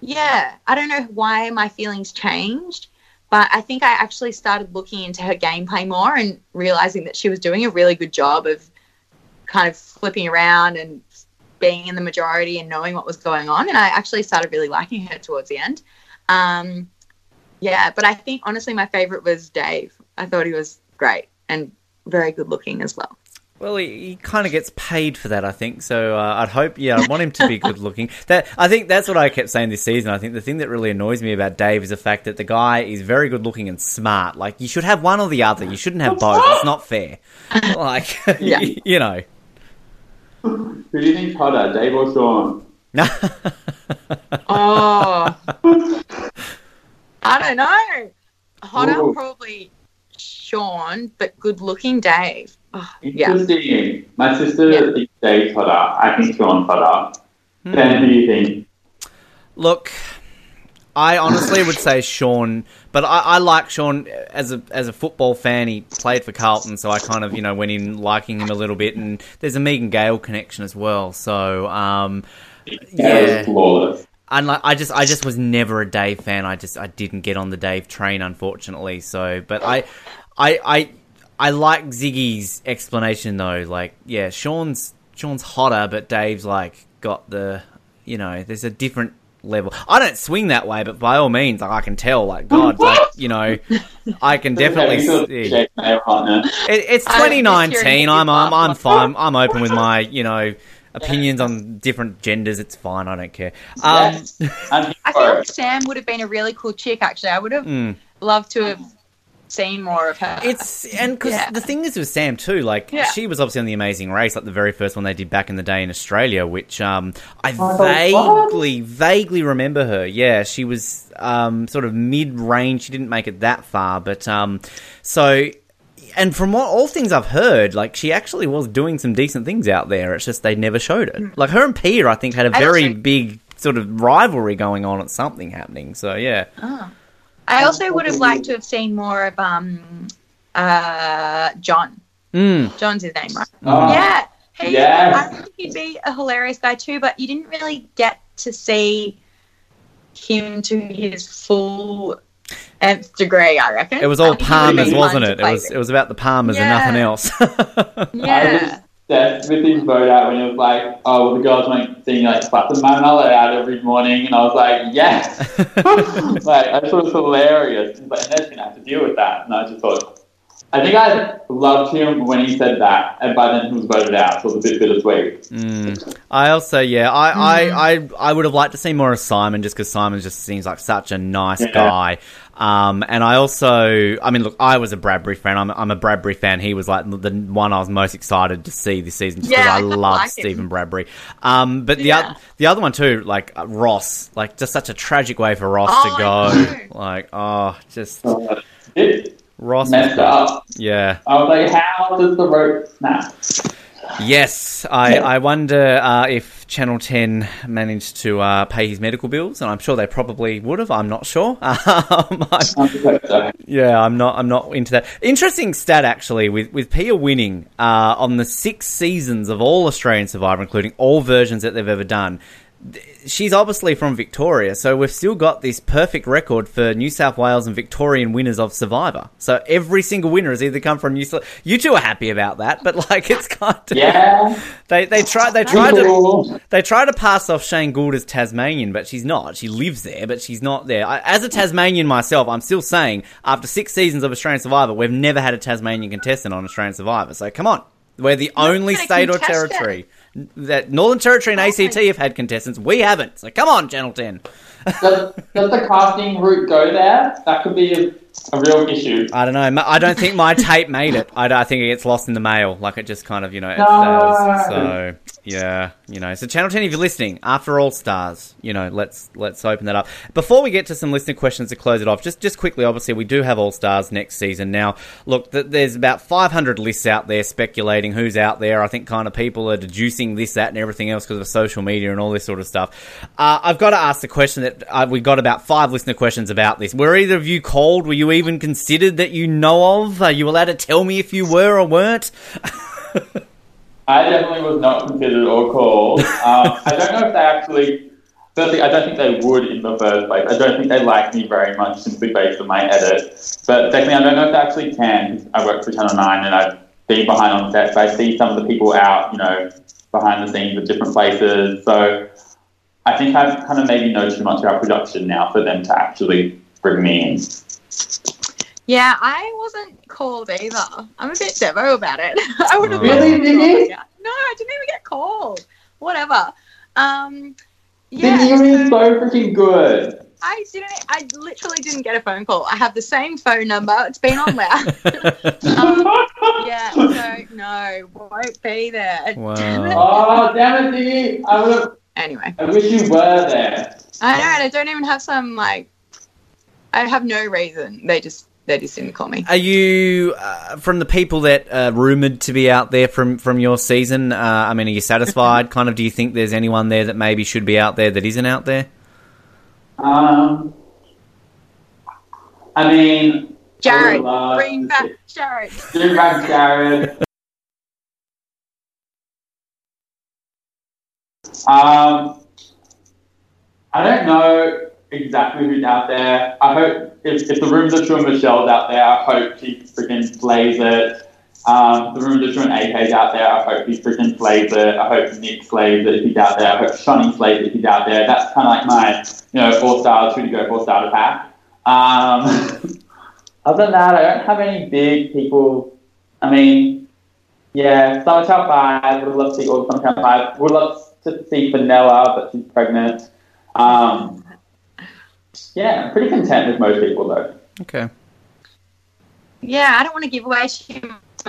Yeah, I don't know why my feelings changed, but I think I actually started looking into her gameplay more and realizing that she was doing a really good job of kind of flipping around and being in the majority and knowing what was going on. And I actually started really liking her towards the end. Um, yeah, but I think honestly, my favorite was Dave. I thought he was great and very good looking as well.
Well, he, he kind of gets paid for that, I think. So uh, I'd hope, yeah, I want him to be good looking. <laughs> That I think that's what I kept saying this season. I think the thing that really annoys me about Dave is the fact that the guy is very good looking and smart. Like you should have one or the other. You shouldn't have both. It's not fair. <laughs> Like
Yeah. <laughs>
you know.
Who do you think hotter, Dave or Sean?
Oh, I don't know. Hotter
Ooh.
probably Sean, but good looking Dave. Oh, yeah.
Interesting. My sister
Yeah.
thinks Dave's hotter. I think Sean's hotter.
Hmm.
Ben, who do you think?
Look, I honestly would say Sean, but I, I like Sean as a as a football fan. He played for Carlton, so I kind of you know went in liking him a little bit. And there's a Megan Gale connection as well. So um,
Yeah.
Yeah.
flawless.
and like, I just I just was never a Dave fan. I just I didn't get on the Dave train, unfortunately. So, but I I I I like Ziggy's explanation though. Like, yeah, Sean's Sean's hotter, but Dave's like got the you know there's a different level. I don't swing that way, but by all means, like, I can tell. Like, <laughs> God, like you know, I can definitely. see.
Shake their hotness.
It, it's
I'm just curious
2019. I'm, I'm, I'm fine. I'm open with my, <laughs> you know, opinions on different genders. It's fine. I don't care. Um,
Yes. I'm here
I
for
feel like Sam would have been a really cool chick. Actually, I would have
mm.
loved to have seen more of her.
It's and because
Yeah.
the thing is with Sam too, like
Yeah.
she was obviously on the Amazing Race, like the very first one they did back in the day in Australia, which um, I
Oh,
vaguely, vaguely remember her. Yeah, she was um, sort of mid-range. She didn't make it that far, but um, so. And from what, all things I've heard, like she actually was doing some decent things out there. It's just they never showed it. Like her and Peter, I think, had a
Mm.
Very
also-
big sort of rivalry going on at something happening. So yeah,
Oh. I also would have liked to have seen more of um, uh, John.
mm.
John's his name, right?
Oh,
yeah. He,
yes.
I think he'd be a hilarious guy too, but you didn't really get to see him to his full nth degree, I reckon.
It was all
Like,
Palmers, wasn't it? It was it was about the Palmers
Yeah.
and nothing else. <laughs>
I was
Yeah.
Obsessed with his vote out when he was like, "Oh, well, the girls won't sing like slapping my mullet out every morning," and I was like, "Yes!" <laughs> like I thought it was hilarious. He's like, "Ned's gonna have to deal with that," and I just thought, I think I loved him when he said that, and by then he was voted out, so it was a bit bittersweet.
Mm. I also, yeah, I, I, I, I would have liked to see more of Simon just because Simon just seems like such a nice
Yeah.
guy. Um, and I also, I mean, look, I was a Bradbury fan. I'm, I'm a Bradbury fan. He was like the one I was most excited to see this season just because
Yeah,
I <laughs>
I
love
like him.
Stephen Bradbury. Um, but the,
Yeah.
oth- the other one too, like uh, Ross, like just such a tragic way for Ross
Oh,
to
I know.
go. Like, oh, just
So, it
Ross.
messed up.
Yeah.
I was like, "How does the rope snap?"
Yes, I, I wonder uh, if Channel 10 managed to uh, pay his medical bills, and I'm sure they probably would have. I'm not sure. <laughs> Um, I-
I'm just like, so.
yeah, I'm not. I'm not into that. Interesting stat actually, with with Pia winning uh, on the six seasons of all Australian Survivor, including all versions that they've ever done. Th- She's obviously from Victoria, so we've still got this perfect record for New South Wales and Victorian winners of Survivor. So every single winner has either come from New South. You two are happy about that, but like it's kind of
Yeah.
they they try they tried to they try to pass off Shane Gould as Tasmanian, but she's not. She lives there, but she's not there. I, as a Tasmanian myself, I'm still saying after six seasons of Australian Survivor, we've never had a Tasmanian contestant on Australian Survivor. So come on, we're the only
gonna
state or
contest it.
territory that Northern Territory and ACT have had contestants. We haven't. So come on, Channel Ten.
does, does the casting route go there? That could be a, a real issue.
I don't know. I don't think my tape made it. I, I think it gets lost in the mail. Like it just kind of, you know, it
No.
fails. So yeah, you know. So Channel Ten, if you're listening, after All Stars, you know, let's let's open that up. Before we get to some listener questions to close it off, just just quickly, obviously, we do have All Stars next season. Now, look, th- there's about 500 lists out there speculating who's out there. I think kind of people are deducing this, that, and everything else because of social media and all this sort of stuff. Uh, I've got to ask the question that uh, we got about five listener questions about this. Were either of you called? Were you even considered that you know of? Are you allowed to tell me if you were or weren't? <laughs>
I definitely was not considered or called. Um, I don't know if they actually. Firstly, I don't think they would in the first place. I don't think they like me very much simply based on my edit. But secondly, I don't know if they actually can. I work for Channel 9 and I've been behind on set, so I see some of the people out, you know, behind the scenes at different places. So I think I've kind of maybe know too much about production now for them to actually bring me in.
Yeah, I wasn't called either. I'm a bit devo about it. <laughs> I would have
Oh.
Really,
been
Vicky?
called. No, I didn't even get called. Whatever. Um, yeah,
Vicky, you're
so
so freaking good.
I didn't. I literally didn't get a phone call. I have the same phone number. It's been on loud. <laughs> um, yeah, so no, won't be there.
Wow.
Damn it.
oh, damn it, Vicky. I would have.
Anyway,
I wish you were there.
I know, and I don't even have some like. I have no reason. They just they just didn't.
Are you uh, from the people that are rumored to be out there from from your season? Uh, I mean, are you satisfied? <laughs> kind of, do you think there's anyone there that maybe should be out there that isn't out there?
Um, I mean,
Jared,
I would love
bring
to
back Jared.
Bring back Jared. <laughs> Um, I don't know exactly who's out there. I hope if, if the rumors are true and Michelle's out there, I hope she freaking slays it. Um, the rumors are true and AK's out there. I hope he freaking slays it. I hope Nick slays it if he's out there. I hope Shani slays it if he's out there. That's kind of like my, you know, four stars, who to go four star pack. Um, <laughs> other than that, I don't have any big people. I mean, yeah, Samatau 5, would love to see all Samatau 5. Would love to see Vanilla, but she's pregnant. Um, yeah, I'm pretty content with most people, though.
Okay.
Yeah, I don't want to give away too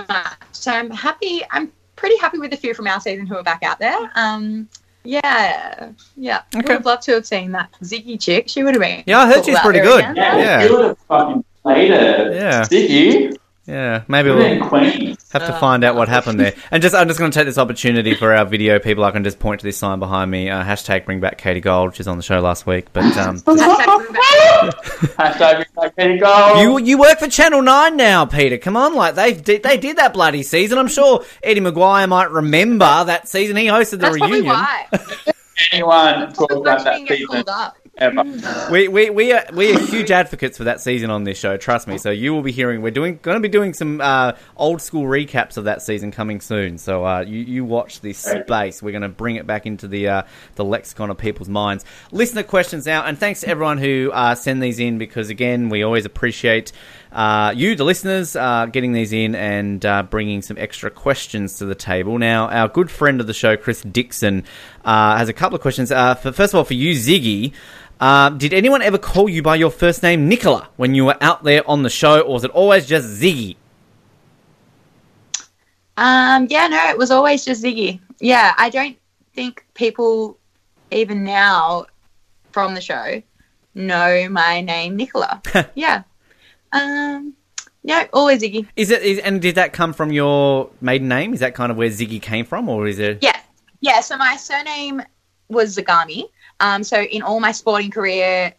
much. So I'm happy. I'm pretty happy with the few from our season who are back out there. Um, yeah, yeah.
Okay.
Would have loved to have seen that Ziggy chick. She would have been.
Yeah, I heard
cool
she's pretty good.
again.
Yeah,
Yeah.
you would have fucking played it.
Yeah.
Did you?
Yeah, maybe we'll have to find out what happened there. And just, I'm just going to take this opportunity for our video people. I can just point to this sign behind me. Uh, hashtag Bring Back Katie Gold. She's on the show last week, but <laughs> um,
Hashtag bring back-
Hashtag bring back Katie Gold.
You you work for Channel Nine now, Peter. Come on, like they did, they did that bloody season. I'm sure Eddie McGuire might remember that season. He hosted the
That's
reunion.
why.
anyone talk
Probably
about that season. Ever. <gasps>
We, we, we, are, we are huge advocates for that season on this show, trust me. So you will be hearing, we're doing going to be doing some uh, old school recaps of that season coming soon. So uh, you, you watch this space. We're going to bring it back into the uh, the lexicon of people's minds. Listener questions now, and thanks to everyone who uh, send these in because, again, we always appreciate uh, you, the listeners, uh, getting these in and uh, bringing some extra questions to the table. Now, our good friend of the show, Chris Dixon, uh, has a couple of questions. Uh, for, first of all, for you, Ziggy. Uh, did anyone ever call you by your first name, Nicola, when you were out there on the show, or was it always just Ziggy?
Um, yeah, no, it was always just Ziggy. Yeah, I don't think people, even now from the show, know my name, Nicola. <laughs> yeah. Um, no, always Ziggy.
Is it? Is, and did that come from your maiden name? Is that kind of where Ziggy came from, or is it?
Yeah, yeah. So my surname was Zagame. Um, so in all my sporting career,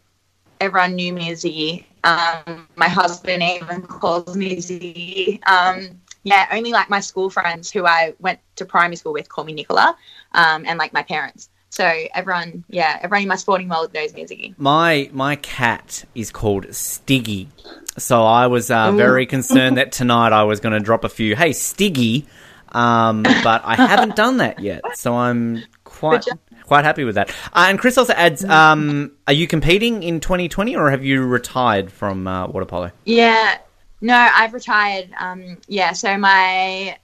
everyone knew me as Ziggy. Um, my husband even calls me Ziggy. Um, yeah, only like my school friends who I went to primary school with call me Nicola, um, and like my parents. So everyone, yeah, everyone in my sporting world knows me as Ziggy.
My my cat is called Stiggy, so I was uh, very <laughs> concerned that tonight I was going to drop a few. Hey, Stiggy, um, but I haven't done that yet, so I'm quite. Quite happy with that. Uh, and Chris also adds, um, are you competing in 2020 or have you retired from uh, water polo?
Yeah, no, I've retired. Um, yeah, so my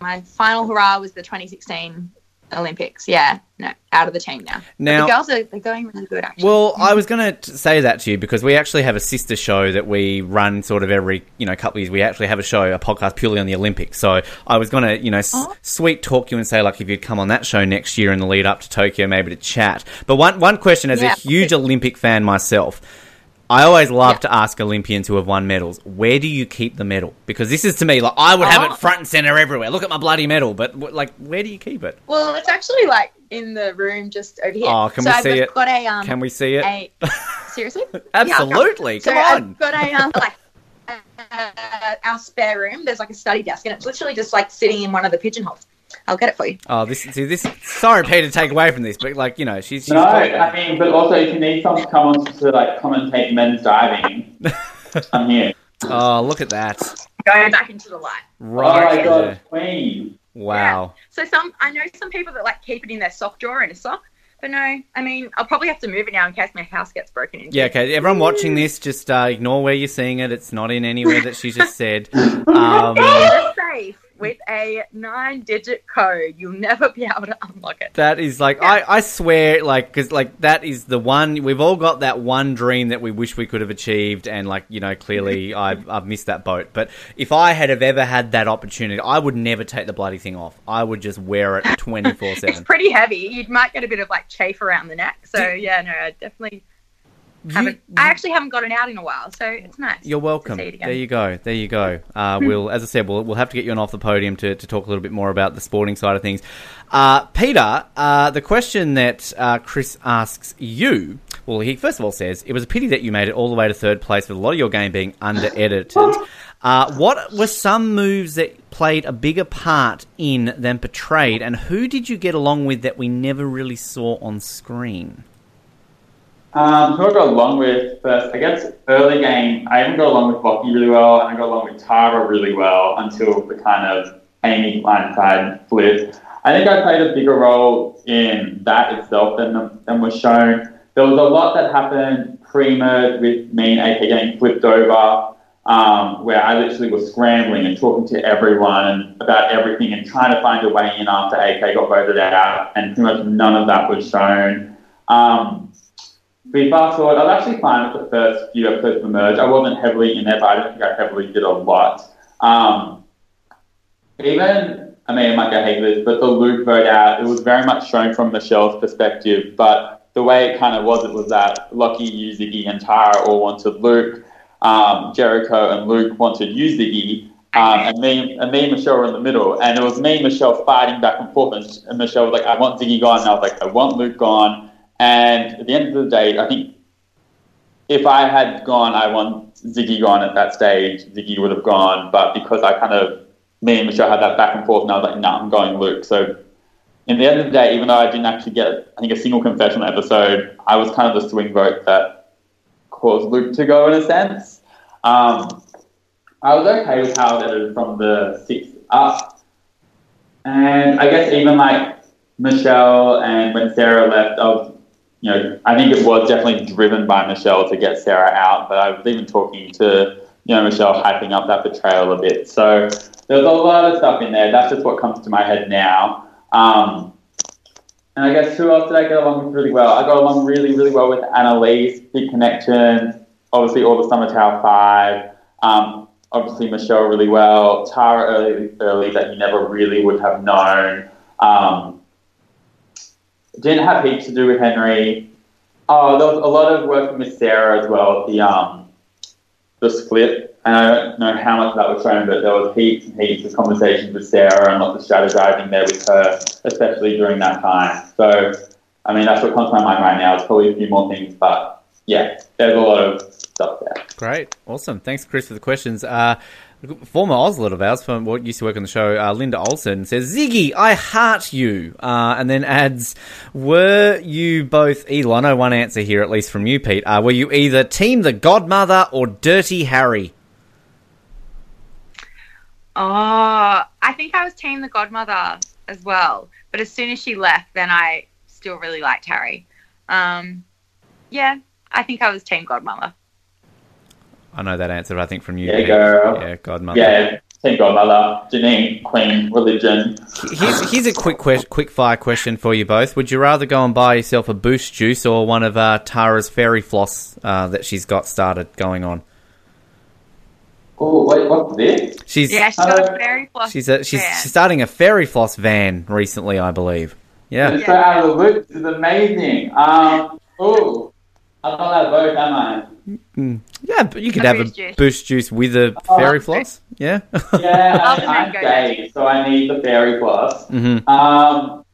my final hurrah was the 2016 Olympics. Yeah, no, out of the team now. But
Now-
the girls are they're going really good actually.
Well, I was going to say that to you because we actually have a sister show that we run sort of every you know couple of years. We actually have a show, a podcast purely on the Olympics. So I was going to you know s-
Oh.
sweet talk you and say like if you'd come on that show next year in the lead up to Tokyo, maybe to chat. But one one question as
Yeah.
a huge Olympic fan myself. I always love
Yeah.
to ask Olympians who have won medals, where do you keep the medal? Because this is to me like I would have
Oh.
it front and center everywhere. Look at my bloody medal, but like where do you keep it?
Well, it's actually like in the room just over here.
Oh, can
so
we
I've
see it?
Got a um.
Can we see it?
A, <laughs> seriously?
Absolutely.
Yeah,
Come
so
on.
I've got a um like. <laughs> Uh, our spare room. There's like a study desk, and it's literally just like sitting in one of the pigeonholes. I'll get it for you.
Oh, this see this. Sorry, Peter, to take away from this, but like you know, she's, she's
No, I mean, but also if you need someone to come on to like commentate men's diving, <laughs> I'm here.
Oh, look at that!
Going back into the light.
Right
oh my god,
there.
queen.
Wow.
So some, I know some people that like keep it in their sock drawer in a sock. But no, I mean, I'll probably have to move it now in case my house gets broken into.
Yeah. Okay. Everyone watching this, just uh, ignore where you're seeing it. It's not in anywhere that she just said. <laughs> Um,
It's safe with a nine-digit code. You'll never be able to unlock it.
that is like I, I swear like because like that is the one we've all got that one dream that we wish we could have achieved and like you know clearly <laughs> I've, I've missed that boat but if I had have ever had that opportunity I would never take the bloody thing off I would just wear it <laughs> 24 7.
It's
7
pretty heavy. You might get a bit of like chafe around the neck. So yeah, no, I definitely haven't. I actually haven't got it out in a while, so it's nice.
You're welcome.
to see it again.
There you go. There you go. Uh, we'll, as I said, we'll, we'll have to get you on off the podium to, to talk a little bit more about the sporting side of things. Uh, Peter, uh, the question that uh, Chris asks you, well, he first of all says it was a pity that you made it all the way to third place with a lot of your game being under edited. Uh, what were some moves that played a bigger part in than portrayed, and who did you get along with that we never really saw on screen?
Um, who I got along with first, I guess early game, I even got along with Lockie really well, and I got along with Tara really well until the kind of Amy blindside flip. I think I played a bigger role in that itself than, than was shown. There was a lot that happened pre-merge with me and AK getting flipped over, um, where I literally was scrambling and talking to everyone about everything and trying to find a way in after AK got voted out, and pretty much none of that was shown. Um, fast forward, I was actually fine with the first few episodes of the merge. I wasn't heavily in there, but I don't think I heavily did a lot. Um, even, I mean, I might go hate this, but the Luke vote out, it was very much shown from Michelle's perspective, but the way it kind of was, it was that Lockie, Yuzuki, and Tara all wanted Luke. Um, Jericho and Luke wanted Yuzuki. Um, and me and me and Michelle were in the middle, and it was me and Michelle fighting back and forth. And, and Michelle was like, "I want Ziggy gone," and I was like, "I want Luke gone." And at the end of the day, I think if I had gone, I want Ziggy gone at that stage. Ziggy would have gone, but because I kind of me and Michelle had that back and forth, and I was like, "No, I'm going Luke." So in the end of the day, even though I didn't actually get, I think, a single confession episode, I was kind of the swing vote that caused Luke to go in a sense. Um, I was okay with how it ended from the sixth up. And I guess even like Michelle and when Sarah left, I was, you know, I think it was definitely driven by Michelle to get Sarah out. But I was even talking to, you know, Michelle hyping up that betrayal a bit. So there's a lot of stuff in there. That's just what comes to my head now. Um, and I guess who else did I get along with really well? I got along really, really well with Annalise, big connection. Obviously, all the Samatau Five. Um, obviously, Michelle really well. Tara early, early that you never really would have known. Um, didn't have heaps to do with Henry. Oh, there was a lot of work with Sarah as well. The um, the split and I don't know how much that was shown, but there was heaps and heaps of conversations with Sarah and lots of strategizing there with her, especially during that time. So, I mean, that's what comes to my mind right now. It's probably a few more things, but yeah, there's a lot of stuff there.
Great, awesome. Thanks, Chris, for the questions. Uh, former Oslot of ours, from what used to work on the show, uh, Linda Olson says, "Ziggy, I heart you," uh, and then adds, "Were you both either?" I know one answer here, at least from you, Pete. Uh, were you either Team the Godmother or Dirty Harry?
Oh, I think I was team the godmother as well. But as soon as she left, then I still really liked Harry. Um, yeah, I think I was team godmother.
I know that answer. I think from you.
Yeah, girl.
Yeah, godmother.
Yeah, thank godmother. Janine, queen, religion.
Here's, here's a quick que- quick fire question for you both. Would you rather go and buy yourself a Boost Juice or one of uh, Tara's fairy floss uh, that she's got started going on?
Oh, wait, what's this?
She's
Yeah, she's got a fairy floss.
she's a, she's,
van.
she's starting a fairy floss van recently, I believe. Yeah.
It's so out of the loop. This is amazing. Um, oh, I'm not allowed both, am I?
Yeah, but you could
A
have
Boost
a
Juice.
boost juice with a
Oh,
fairy
okay.
floss. Yeah.
Yeah, <laughs>
I'll
I,
do
I'm gay, so I need the fairy floss.
hmm
Um,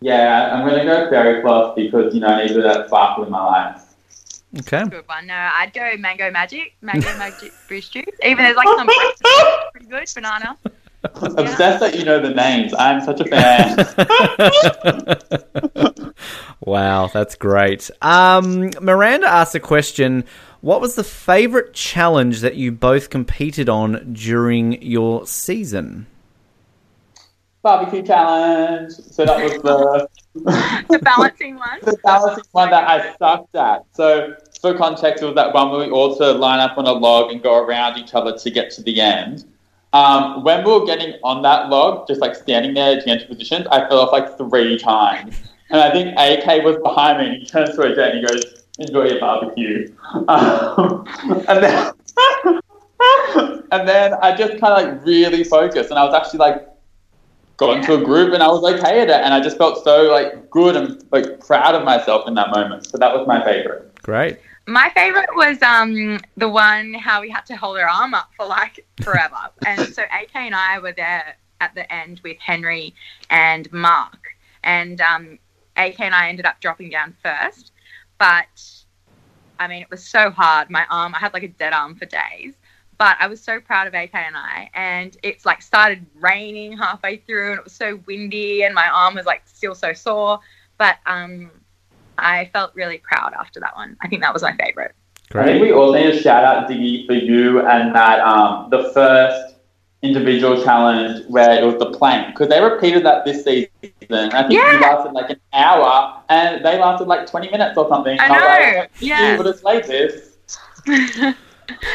yeah, I'm gonna go fairy floss because you know I need that sparkle in my life.
Okay.
Good one. No, I'd go mango magic, mango <laughs> magic boost juice. Even there's like some <laughs> pretty good banana.
Obsessed that you know the names. I'm such a fan. <laughs>
wow, that's great. Um, Miranda asked a question. What was the favorite challenge that you both competed on during your season?
Barbecue challenge. So that was the
The balancing one. <laughs>
the balancing one that I sucked at. So for context, it was that one where we all to line up on a log and go around each other to get to the end. Um, when we were getting on that log, just like standing there the positions, I fell off like three times. And I think AK was behind me and he turns to AJ and he goes, enjoy your barbecue. <laughs> Um, and then <laughs> and then I just kind of like really focused and I was actually like got into a group and I was okay at it and I just felt so like good and like proud of myself in that moment. So that was my favorite.
Great.
My favorite was um the one how we had to hold her arm up for like forever. and so AK and I were there at the end with Henry and Mark. And um AK and I ended up dropping down first. But I mean it was so hard. My arm I had like a dead arm for days. But I was so proud of AK and I, and it's like started raining halfway through, and it was so windy, and my arm was like still so sore. But um, I felt really proud after that one. I think that was my favorite.
I think we all need a shout out, Ziggy, for you and that um, the first individual challenge where it was the plank because they repeated that this season. And I think
Yeah.
you lasted like an hour and they lasted like 20 minutes or something.
I
And was
know,
like,
yeah.
You would have slayed this. <laughs>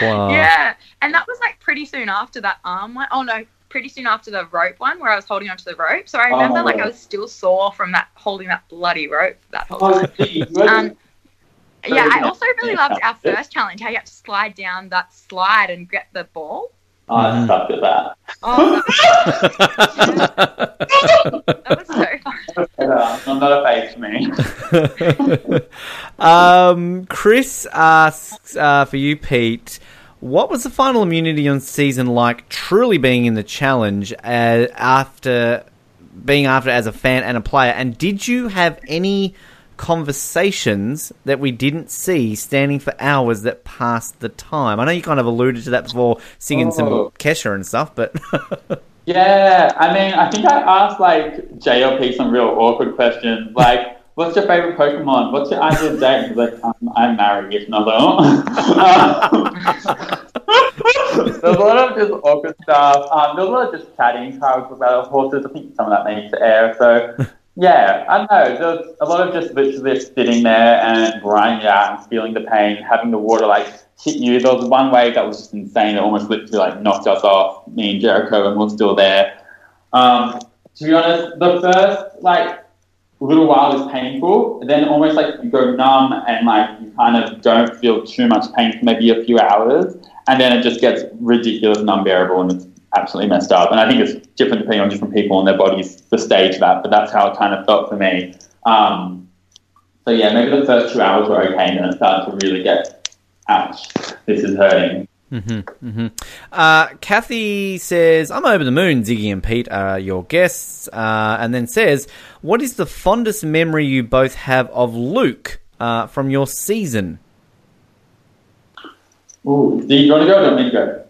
Wow.
yeah, and that was like pretty soon after that arm one. Oh no, pretty soon after the rope one where I was holding onto the rope. So I
Oh,
remember
my
like I was still sore from that holding that bloody rope that whole
Oh,
time.
gee,
Um, <laughs> yeah, I also really loved our first challenge. How you had to slide down that slide and get the ball.
oh, I sucked at that.
Oh, that <laughs> that was so <laughs> fun.
Uh, I'm not a face to me.
um, Chris asks uh, for you, Pete. What was the final immunity on season like? Truly being in the challenge uh, after being after as a fan and a player, and did you have any conversations that we didn't see standing for hours that passed the time? I know you kind of alluded to that before, singing some
Oh.
Kesha and stuff, but <laughs>
Yeah, I mean, I think I asked like JLP some real awkward questions, like, "What's your favorite Pokemon? What's your ideal date?" He's like, um, "I'm married, if not There's a lot of just awkward stuff. Um, there's a lot of just chatting. We about horses. I think some of that it to air. So yeah, I don't know. There's a lot of just literally sitting there and grinding out and feeling the pain, having the water like hit you. There was one wave that was just insane. It almost literally like knocked us off, me and Jericho, and we're still there. Um, to be honest, the first like little while is painful. Then almost like you go numb and like you kind of don't feel too much pain for maybe a few hours, and then it just gets ridiculous and unbearable, and it's absolutely messed up. And I think it's different depending on different people and their bodies, the stage of that. But that's how it kind of felt for me. Um, so yeah, maybe the first two hours were okay, and then it started to really get, ouch, this is hurting.
Mm-hmm, mm-hmm. Uh, Kathy says, I'm over the moon. Ziggy and Pete are your guests. Uh, and then says, What is the fondest memory you both have of Luke uh, from your season?
Ooh, do you want to go or do you want me to go?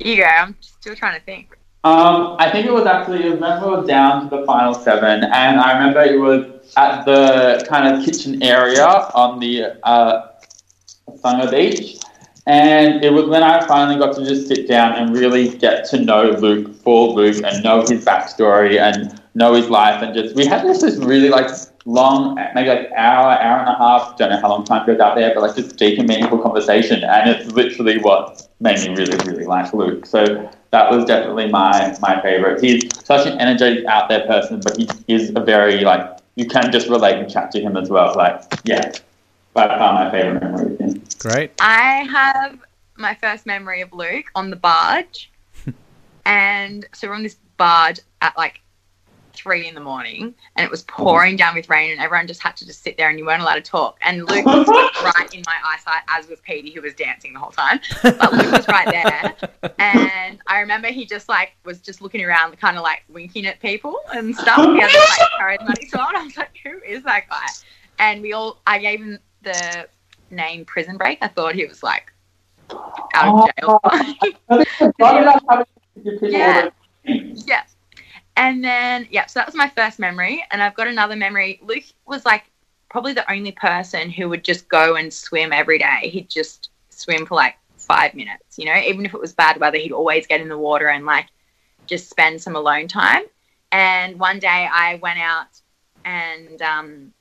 You go. I'm still trying to think.
Um, I think it was actually, I remember it was down to the final seven, and I remember it was at the kind of kitchen area on the uh, Sangha Beach. And it was when I finally got to just sit down and really get to know Luke, for Luke, and know his backstory and know his life. And just, we had this, this really like long, maybe like hour, hour and a half, don't know how long time goes out there, but like just deep and meaningful conversation. And it's literally what made me really, really like Luke. So that was definitely my, my favorite. He's such an energetic, out there person, but he is a very like, you can just relate and chat to him as well. Like, yeah, by far um, my favorite memory with him.
Great.
I have my first memory of Luke on the barge. <laughs> and so we're on this barge at like three in the morning and it was pouring down with rain and everyone just had to just sit there and you weren't allowed to talk. And Luke was <laughs> right in my eyesight, as was Petey, who was dancing the whole time. But Luke was right there. And I remember he just like was just looking around, kind of like winking at people and stuff. He had this like <laughs> charismatic on. I was like, who is that guy? And we all, I gave him the name Prison Break. I thought he was like out of jail. <laughs> yeah. Yeah. And then, yeah, so that was my first memory. And I've got another memory. Luke was like probably the only person who would just go and swim every day. He'd just swim for like five minutes, you know, even if it was bad weather, he'd always get in the water and like just spend some alone time. And one day I went out and um,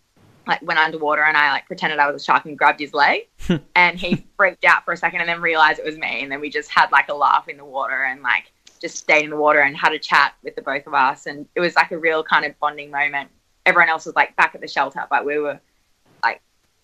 like went underwater and I like pretended I was a shark and grabbed his leg <laughs> and he freaked out for a second and then realized it was me and then we just had like a laugh in the water and like just stayed in the water and had a chat with the both of us and it was like a real kind of bonding moment. Everyone else was like back at the shelter but we were like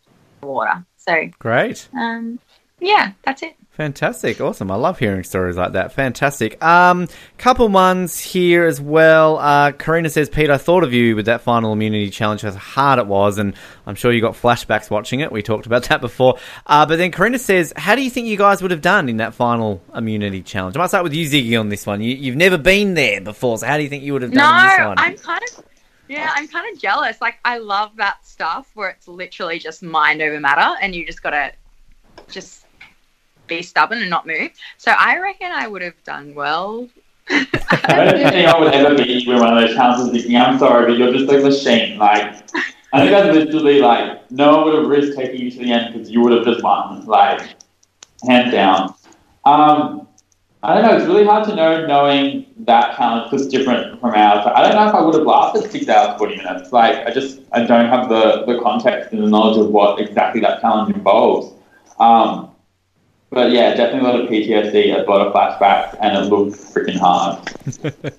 in the water. So
Great.
Um yeah, that's it.
Fantastic, awesome! I love hearing stories like that. Fantastic. Um, couple ones here as well. Uh, Karina says, "Pete, I thought of you with that final immunity challenge. How hard it was, and I'm sure you got flashbacks watching it. We talked about that <laughs> before. Uh, but then Karina says, "How do you think you guys would have done in that final immunity challenge?" I might start with you, Ziggy, on this one. You, have never been there before, so how do you think you would have done
no,
this one?
I'm kind of. Yeah, I'm kind of jealous. Like, I love that stuff where it's literally just mind over matter, and you just gotta just be stubborn and not move. So I reckon I would have done well.
I don't think I would ever be with one of those challenges thinking, I'm sorry, but you're just like a machine. Like, I think that's literally like, no one would have risked taking you to the end because you would have just won. Like, hands down. Um, I don't know, it's really hard to know knowing that challenge it's different from ours. I don't know if I would have lasted six hours, 40 minutes. Like, I just, I don't have the, the context and the knowledge of what exactly that challenge involves. Um, but yeah, definitely a lot of PTSD, a lot of flashbacks, and it looked freaking hard. <laughs>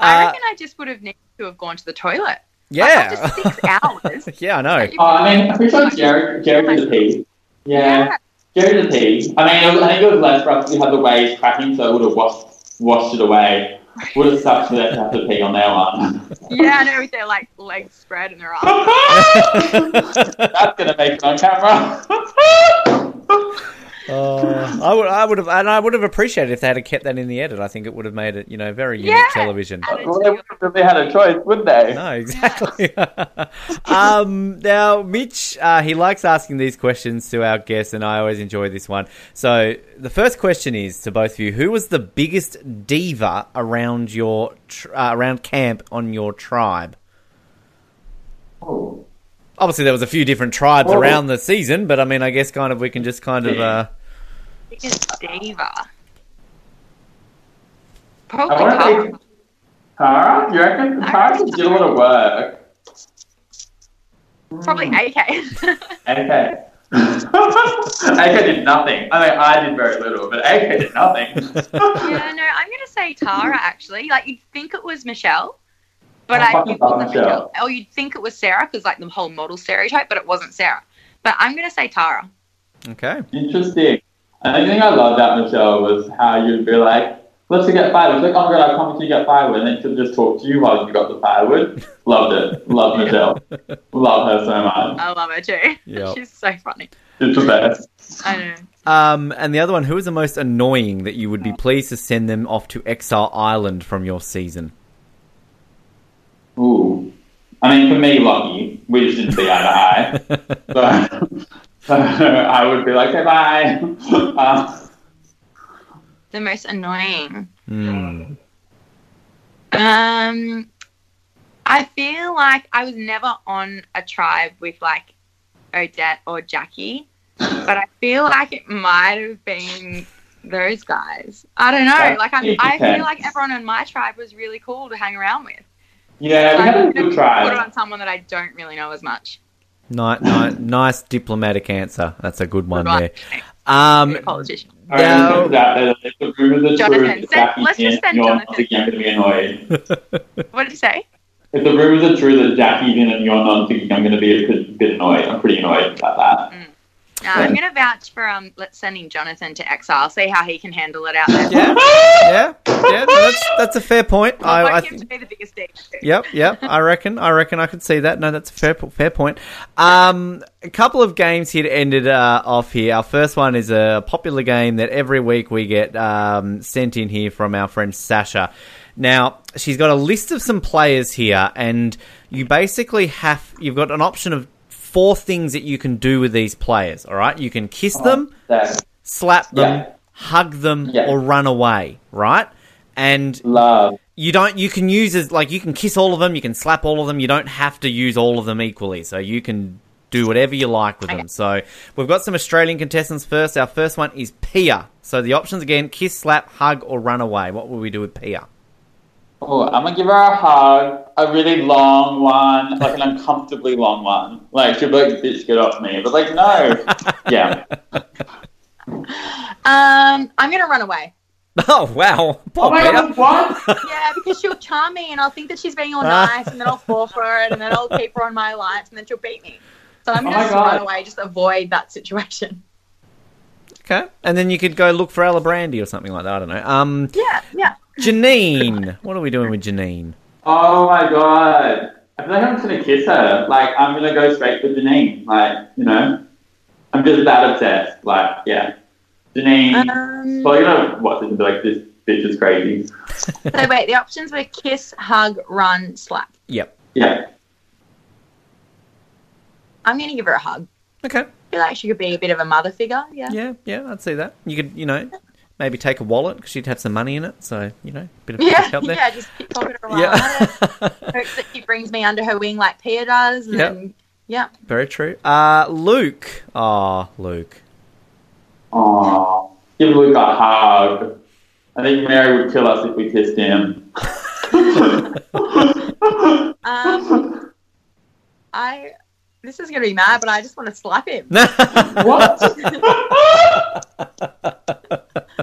I uh, reckon I just would have needed to have gone to the toilet.
Yeah.
Like, six <laughs> hours.
yeah, I know.
Oh, I mean, I'm pretty sure Jerry, Jerry did a pee. Yeah. yeah. Jerry did a pee. I mean, was, I think it was less rough because we had the waves cracking, so it would have washed, washed it away. Would have sucked for them to have to pee on their one. <laughs>
Yeah, I know with their like legs spread and their arms.
That's gonna make it on camera.
Uh, I would, I would have, and I would have appreciated if they had kept that in the edit. I think it would have made it, you know, very unique
Yeah.
television.
Well, they wouldn't really had a choice, wouldn't they?
No, exactly. <laughs> um, now, Mitch, uh, he likes asking these questions to our guests, and I always enjoy this one. So, the first question is to both of you: Who was the biggest diva around your tr- uh, around camp on your tribe?
Oh.
Obviously, there was a few different tribes
Well-
around the season, but I mean, I guess kind of we can just kind of. Uh,
Biggest diva.
I
Probably
want to
Tara.
say Tara. You reckon Tara did a lot of work?
Probably AK.
AK. AK <laughs> did nothing. I mean, I did very little, but AK did nothing.
yeah, no, I'm gonna say Tara actually. Like you'd think it was Michelle, but
I
I,
fucking
it
love
wasn't
Michelle.
Michelle. Or you'd think it was Sarah because like the whole model stereotype, but it wasn't Sarah. But I'm gonna say Tara.
okay.
Interesting. And the thing I loved about Michelle was how you'd be like, let's get firewood. She's like, oh my god, I promise you get firewood. And then she'll just talk to you while you got the firewood. <laughs> Loved it. Love Michelle. <laughs> Love her so much.
I love her too.
Yep. <laughs>
She's so funny.
It's the best.
I know.
Um, and the other one, who was the most annoying that you would be pleased to send them off to Exile Island from your season?
Ooh. I mean, for me, Lucky, we just didn't see eye to eye. <laughs> So, so I would be like, okay, bye. <laughs> Uh,
The most annoying.
Hmm.
Um, I feel like I was never on a tribe with like Odette or Jackie, but I feel like it might have been those guys. I don't know. Like I'm, I feel like everyone in my tribe was really cool to hang around with.
Yeah, we had
I'm
a
gonna
good try.
Put it on someone that I don't really know as much.
Ni- ni- nice diplomatic answer. That's a good one
Good
there. Um,
a politician.
I mean,
Now-
it that the
Jonathan,
true, that
send-
Jackie
let's just
in,
send
you're
Jonathan.
going to be annoyed. <laughs>
What did you say?
If the rumors are true that Jackie's in and you're not thinking, I'm going to be a bit, bit annoyed. I'm pretty annoyed about that.
Uh, I'm gonna vouch for um. Let's sending Jonathan to exile. See how he can handle it out there.
yeah, <laughs> yeah, yeah. no, that's that's a fair point. I,
I
I
want him
th-
to be the biggest dick.
Yep, yep. I reckon. I reckon I could see that. No, that's a fair, fair point. Um, a couple of games here ended uh, off here. Our first one is a popular game that every week we get um, sent in here from our friend Sasha. Now she's got a list of some players here, and you basically have you've got an option of four things that you can do with these players. All right, you can kiss them,
That's
slap them,
Yeah.
hug them,
Yeah.
or run away. Right, and
love.
you don't you can use as like you can kiss all of them you can slap all of them you don't have to use all of them equally so you can do whatever you like with them so we've got some australian contestants first our first one is pia so the options again kiss slap hug or run away what will we do with pia
Oh, I'm gonna give her a hug, a really long one, like an uncomfortably long one. Like she'll be like, "Bitch, get off me!" But like, no, <laughs> yeah.
Um, I'm gonna run away. <laughs>
oh wow Poor
Oh my god, what? <laughs>
Yeah, because she'll charm me and I'll think that she's being all nice and then I'll fall for it and then I'll keep her on my alliance and then she'll beat me. So I'm
Oh
gonna
my
just
God.
run away, just avoid that situation.
Okay and then you could go look for Ella Brandy or something like that i don't know um
Yeah, yeah.
janine what are we doing with janine
Oh my god. I feel like I'm just gonna kiss her. Like I'm gonna go straight for Janine. Like you know, I'm just that obsessed. Like yeah, Janine.
Um,
well, you know what? This is like this bitch is crazy.
so wait, the options were kiss, hug, run, slap.
yep
Yeah.
I'm gonna give her a hug.
okay
I feel like she could be a bit of a mother figure. Yeah.
yeah yeah i'd see that you could you know maybe take a wallet because she'd have some money in it so you know a bit of
Yeah,
cash out there
yeah, just pickpocket her
Yeah.
wallet. <laughs> Hope that she brings me under her wing like Pia does. And
Yep.
then, yeah.
Very true. Uh, Luke. Oh, Luke.
Aww. Give Luke a hug. I think Mary would kill us if we kissed him. <laughs>
Um, I. This is gonna be mad, but I just want to slap him.
what? <laughs>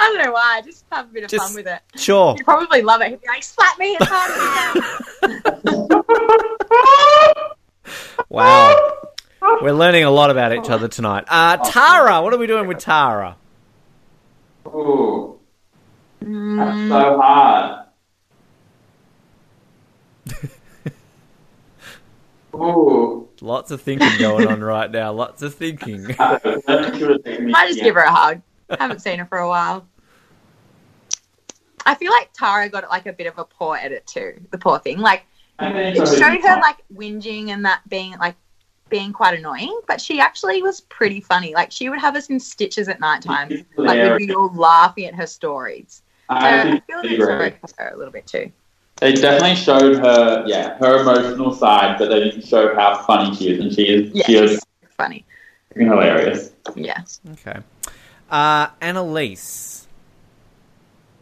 I don't know why. I just have a bit of
Just-
fun with it.
sure.
He'd probably love it. He'd be like, "Slap me as hard as.
Wow. We're learning a lot about each other tonight. Uh, Tara. What are we doing with Tara?
Ooh, that's
Mm,
so hard. <laughs> Ooh.
Lots of thinking going on right now. Lots of thinking. <laughs>
Might
Might just give her a hug. Haven't seen her for a while. I feel like Tara got like a bit of a poor edit too. The poor thing, like it showed her like whinging and that being like being quite annoying, but she actually was pretty funny. Like she would have us in stitches at night time. Like we'd be all laughing at her stories. So uh, I feel a bit sorry her a little bit too.
They definitely showed her, yeah, her emotional side, but they didn't show how funny she is, and she is,
Yes.
she is
Funny.
hilarious.
Yeah.
Okay. Uh, Annalise.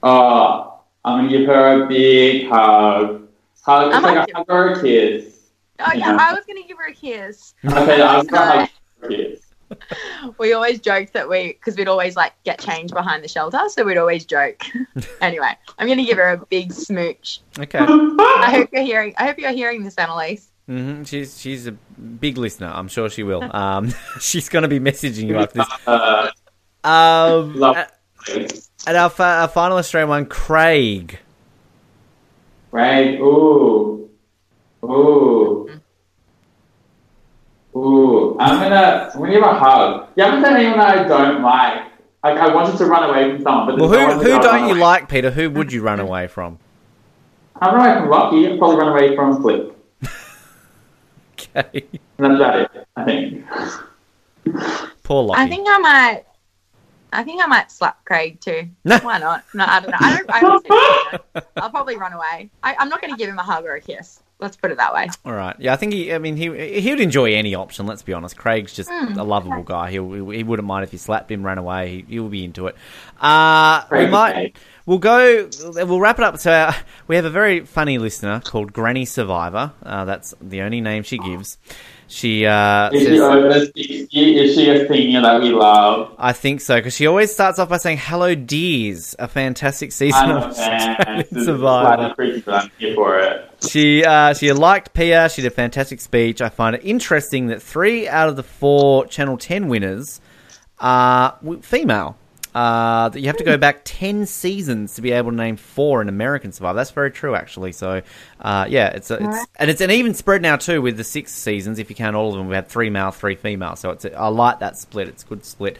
Oh, I'm gonna give her a big hug. Hug,
I
it's
might
like a
give-
hug or a kiss.
Oh yeah,
Yeah.
I was gonna give her a kiss.
Okay, I'm
No.
gonna hug her a kiss. <laughs>
We always joked that we, because we'd always like get changed behind the shelter, so we'd always joke. <laughs> anyway, I'm gonna give her a big smooch.
Okay.
I hope you're hearing. I hope you're hearing this, Annalise.
hmm She's she's a big listener. I'm sure she will. Um, <laughs> she's going to be messaging you after this.
Uh,
Um,
Love-
at, at our, fa- our final Australian one, Craig.
Craig, ooh. Ooh. Ooh. I'm gonna, I'm gonna give her a hug. You haven't said anyone that I don't like. Like, I wanted to run away from someone, but
Well,
there's no
who who don't you
away-
like, Peter? Who would you run away from?
I'd run away from Rocky. I'd probably run away from Flip. <laughs>
Okay.
And that's about it, I think.
Poor Lockie.
I think I might. I think I might slap Craig too.
No.
Why not? No, I don't know. I don't. I don't <laughs> I'll probably run away. I, I'm not going to give him a hug or a kiss. Let's put it that way.
All right. Yeah, I think he. I mean, he he would enjoy any option. Let's be honest. Craig's just
Hmm.
a lovable guy. He'll, he wouldn't mind if you slapped him, ran away. He, he'll be into it. Uh, we might.
okay.
We'll go. We'll wrap it up. So uh, we have a very funny listener called Granny Survivor. Uh, that's the only name she gives. She. Uh,
Is she
says-
over 60? Is she a senior that we love?
I think so because she always starts off by saying "Hello, dears," a fantastic season of
a fan.
Australian
This is
Survivor.
slightly I'm here for it.
She uh, she liked Pia. She did a fantastic speech. I find it interesting that three out of the four Channel Ten winners are female. Uh, that you have to go back ten seasons to be able to name four in American Survivor. That's very true, actually. So, uh, yeah, it's a, it's and it's an even spread now too with the six seasons. If you count all of them, we had three male, three female. So it's a, I like that split. It's a good split.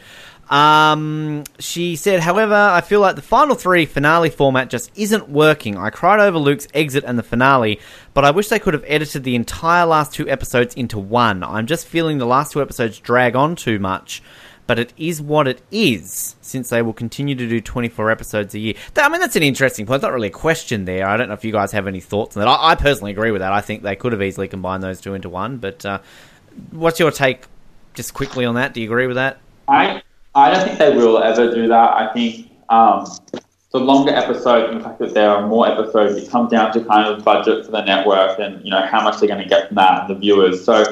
Um, she said, however, I feel like the final three finale format just isn't working. I cried over Luke's exit and the finale, but I wish they could have edited the entire last two episodes into one. I'm just feeling the last two episodes drag on too much, but it is what it is, since they will continue to do 24 episodes a year. I mean, that's an interesting point. It's not really a question there. I don't know if you guys have any thoughts on that. I, I personally agree with that. I think they could have easily combined those two into one, but uh, what's your take just quickly on that? Do you agree with that?
I I don't think they will ever do that. I think um, the longer episodes and the fact that there are more episodes, it comes down to kind of budget for the network and you know how much they're going to get from that and the viewers. So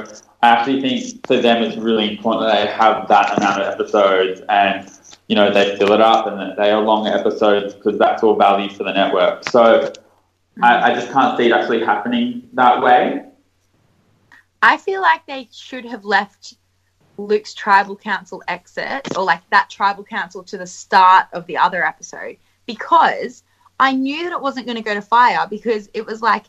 I actually think for them it's really important that they have that amount of episodes and you know they fill it up and that they are longer episodes because that's all value for the network. So I, I just can't see it actually happening that way.
I feel like they should have left Luke's tribal council exit or like that tribal council to the start of the other episode because I knew that it wasn't going to go to fire because it was like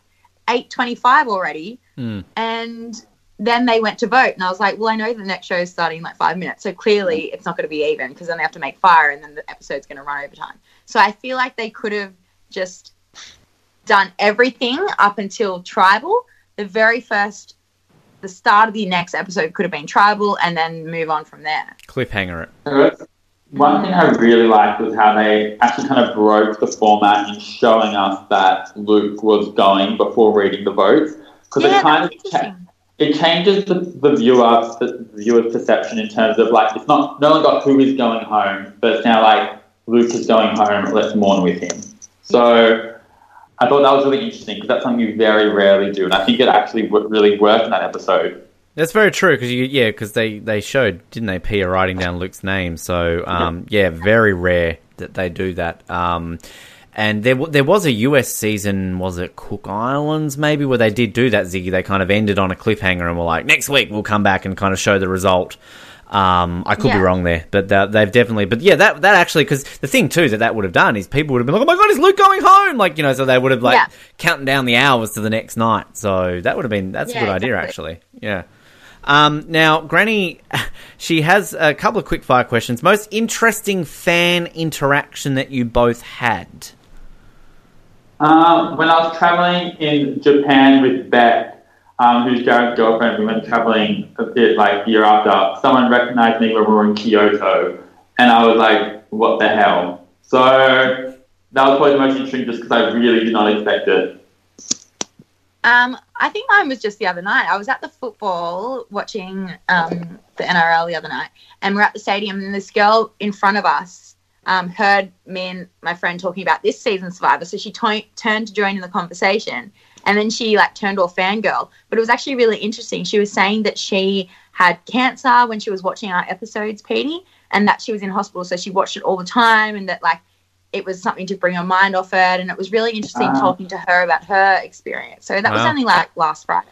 8:25 already
Hmm.
and then they went to vote and I was like, well, I know the next show is starting in like 5 minutes. So clearly it's not going to be even because then they have to make fire and then the episode's going to run over time. So I feel like they could have just done everything up until tribal. The very first the start of the next episode could have been tribal and then move on from there.
Cliffhanger it.
One thing I really liked was how they actually kind of broke the format in showing us that Luke was going before reading the votes because
yeah,
it kind of cha-
interesting.
It changes the, the viewer the viewer's perception in terms of like it's not no one got who is going home, but it's now like Luke is going home. Let's mourn with him. So I thought that was really interesting because that's something you very rarely do, and I think it actually w- really worked in that episode.
That's very true because you yeah because they they showed didn't they Pia writing down Luke's name so um, yeah very rare that they do that um, and there w- there was a US season was it Cook Islands maybe where they did do that Ziggy they kind of ended on a cliffhanger and were like next week we'll come back and kind of show the result um, I could be wrong there but they've definitely but yeah that that actually because the thing too that that would have done is people would have been like oh my god is Luke going home like you know so they would have like
Yeah.
counting down the hours to the next night so that would have been that's a good idea
exactly.
actually yeah. Um, now, Granny, <laughs> she has a couple of quick fire questions. Most interesting fan interaction that you both had?
Um, when I was traveling in Japan with Beth, um, who's Jared's girlfriend, we went traveling a bit like year after. Someone recognized me when we were in Kyoto, and I was like, "What the hell?" So that was probably the most interesting, just because I really did not expect it.
Um, I think mine was just the other night. I was at the football watching um, the NRL the other night, and we're at the stadium, and this girl in front of us um, heard me and my friend talking about this season Survivor, so she t- turned to join in the conversation, and then she like turned all fangirl. But it was actually really interesting. She was saying that she had cancer when she was watching our episodes, Petey, and that she was in hospital, so she watched it all the time, and that like it was something to bring her mind off it. And it was really interesting
Ah.
talking to her about her experience. So that was only like last Friday.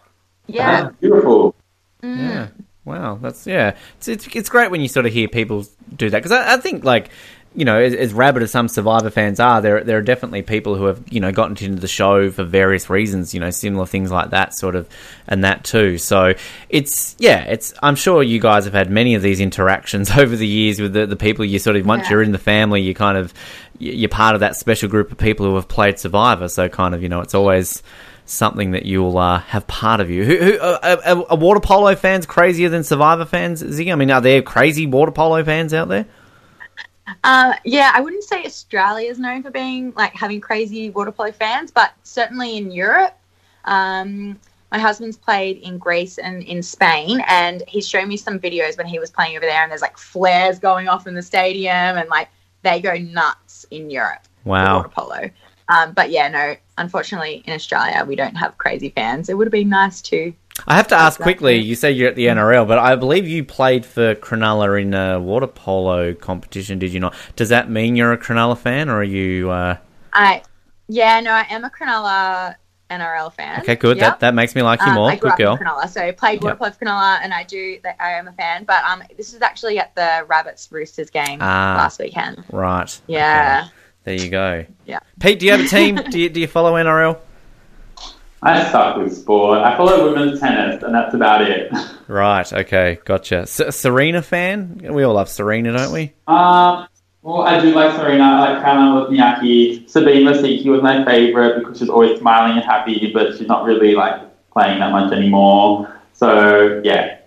Yeah.
That's beautiful.
Mm.
Yeah. Wow, that's yeah. It's it's, it's great when you sort of hear people do that because I, I think like you know as, as rabid as some Survivor fans are, there there are definitely people who have you know gotten into the show for various reasons. You know, similar things like that sort of and that too. So it's yeah, it's I'm sure you guys have had many of these interactions <laughs> over the years with the the people you sort of once
Yeah.
you're in the family, you kind of you're part of that special group of people who have played Survivor. So kind of you know it's always something that you'll uh, have part of you. Who, who uh, are, are water polo fans crazier than Survivor fans? Ziggy? I mean, are there crazy water polo fans out there?
Uh, yeah, I wouldn't say Australia is known for being like having crazy water polo fans, but certainly in Europe. Um, my husband's played in Greece and in Spain, and he's shown me some videos when he was playing over there, and there's like flares going off in the stadium, and like they go nuts in Europe for
Wow.
water polo. Um, but yeah, no, unfortunately in Australia we don't have crazy fans. It would have been nice to.
I have to ask
Exactly.
quickly. You say you're at the NRL, but I believe you played for Cronulla in a water polo competition. Did you not? Does that mean you're a Cronulla fan, or are you? Uh...
I yeah, no, I am a Cronulla NRL fan.
Okay, good.
Yep.
That that makes me like you
Um,
more.
I grew
Good
up
girl.
in Cronulla, so I played water
Yep.
polo for Cronulla, and I do. I am a fan, but um, this is actually at the Rabbits Roosters game
Ah.
last weekend.
Right.
Yeah,
Okay. There you go.
Yeah.
Pete, do you have a team? <laughs> do you do you follow NRL?
I suck with sport. I follow women's tennis, and that's about it. <laughs>
Right. Okay. Gotcha. S- Serena fan? We all love Serena, don't we?
Um, well, I do like Serena. I like Caroline Wozniacki. Sabine Lisicki was my favorite because she's always smiling and happy, but she's not really like playing that much anymore. So yeah,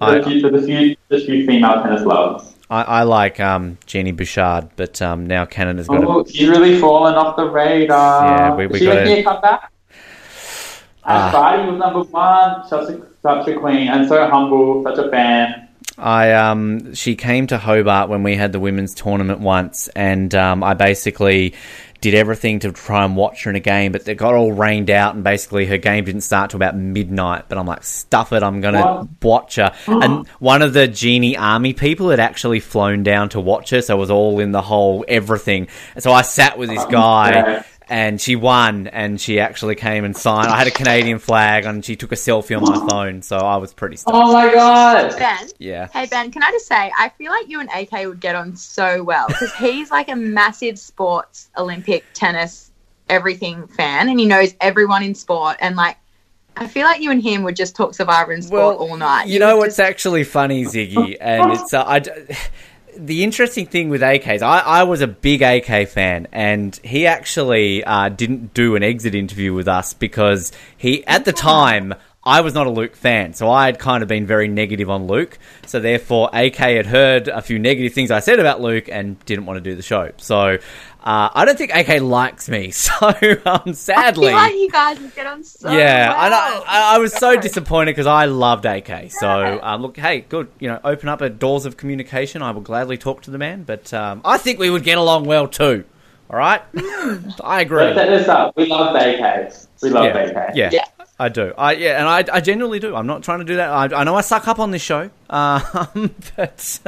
I-
a few, a few, female tennis loves.
I, I like um, Genie Bouchard, but um, now Canada's got a
Oh, she's really fallen off the radar.
Yeah, we- we
Is she
gotta-
making a comeback?
Ah.
Ash Barty was number one. Such a, such a queen and so humble. Such a fan.
I um she came to Hobart when we had the women's tournament once, and um, I basically did everything to try and watch her in a game, but it got all rained out, and basically her game didn't start till about midnight. But I'm like, stuff it, I'm gonna watch her. <gasps> and one of the Genie Army people had actually flown down to watch her, so it was all in the whole everything. And so I sat with this guy.
Yeah.
And she won, and she actually came and signed. I had a Canadian flag, and she took a selfie on my phone, so I was pretty stoked.
Oh my god!
Ben.
Yeah.
Hey Ben, can I just say I feel like you and AK would get on so well because he's like a massive sports, Olympic, tennis, everything fan, and he knows everyone in sport. And like, I feel like you and him would just talk Survivor and sport all night.
You know
would
what's actually funny, Ziggy, <laughs> and it's uh, I. The interesting thing with AK is I, I was a big AK fan, and he actually uh, didn't do an exit interview with us because he, at the time, I was not a Luke fan, so I had kind of been very negative on Luke. So therefore, AK had heard a few negative things I said about Luke and didn't want to do the show. So uh, I don't think AK likes me. <laughs> So um,
I
sadly,
feel like you guys would get on so
yeah,
well.
and I, I, I was so disappointed because I loved AK. So, um, look, hey, good. You know, open up a doors of communication. I will gladly talk to the man, but um, I think we would get along well too. All right, I agree.
Let's set this up. We love AKs. We love
Yeah,
AK.
yeah,
Yeah.
I do. I yeah, and I, I genuinely do. I'm not trying to do that. I, I know I suck up on this show, <laughs> um, but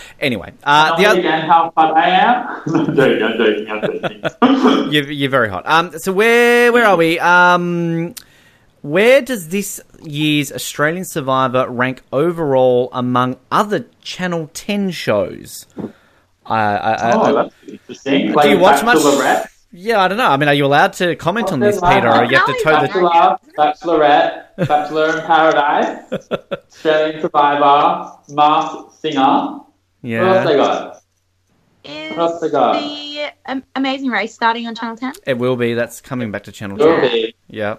<laughs> anyway, uh, the other.
how hot I am. <laughs> Joking. I'm joking. I'm joking.
You're, you're very hot. Um, so where where are we? Um, where does this year's Australian Survivor rank overall among other Channel Ten shows? I, I, I,
oh, that's interesting.
do you watch much?
Bachelorette?
Yeah, I don't know. I mean, are you allowed to comment on this, Peter, or you have to toe the
Bachelor, Bachelorette, Bachelor in Paradise, <laughs> Australian Survivor, Masked Singer. What else they got?
Is
What else they got?
the um, Amazing Race starting on Channel 10?
it will be. That's coming back to Channel
Will
Two.
be.
Yeah.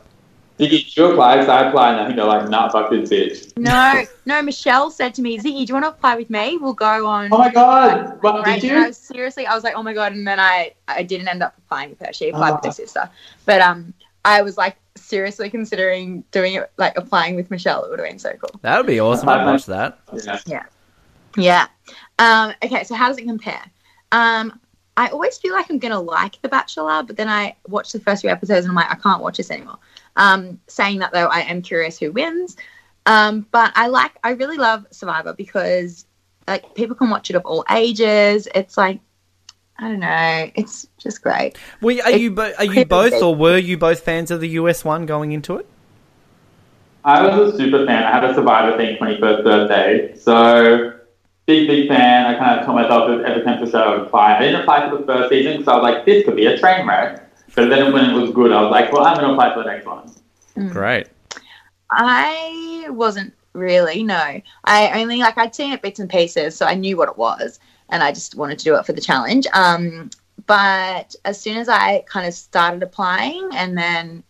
Ziggy, you apply, 'Cause I apply, and I think they're like, nah, fucking this bitch.
No, no. Michelle said to me, "Ziggy, do you want to apply with me? We'll go on."
Oh my god! What,
Right,
did
and I
you?
was, seriously, I was like, "Oh my god!" And then I, I didn't end up applying with her. She applied with
Oh.
her sister, but um, I was like seriously considering doing it, like applying with Michelle. It would have been so cool.
That would be awesome. I'd watch that.
Yeah.
Yeah. Um, okay, so how does it compare? Um, I always feel like I'm gonna like The Bachelor, but then I watch the first few episodes and I'm like, I can't watch this anymore. Um, saying that though, I am curious who wins. Um, but I like, I really love Survivor because like people can watch it of all ages. It's like, I don't know, it's just great.
Well, are you bo- are you both, or were you both fans of the US one going into it?
I was a super fan. I had a Survivor thing 21st birthday. So, big, big fan. I kind of told myself that every time the show I would apply. I didn't apply for the first season because I was like, this could be a train wreck. But then when it was good, I was like, well, I'm going to apply for the next one.
Great.
I wasn't really, no. I only like I'd seen it bits and pieces, so I knew what it was, and I just wanted to do it for the challenge. Um, but as soon as I kind of started applying, and then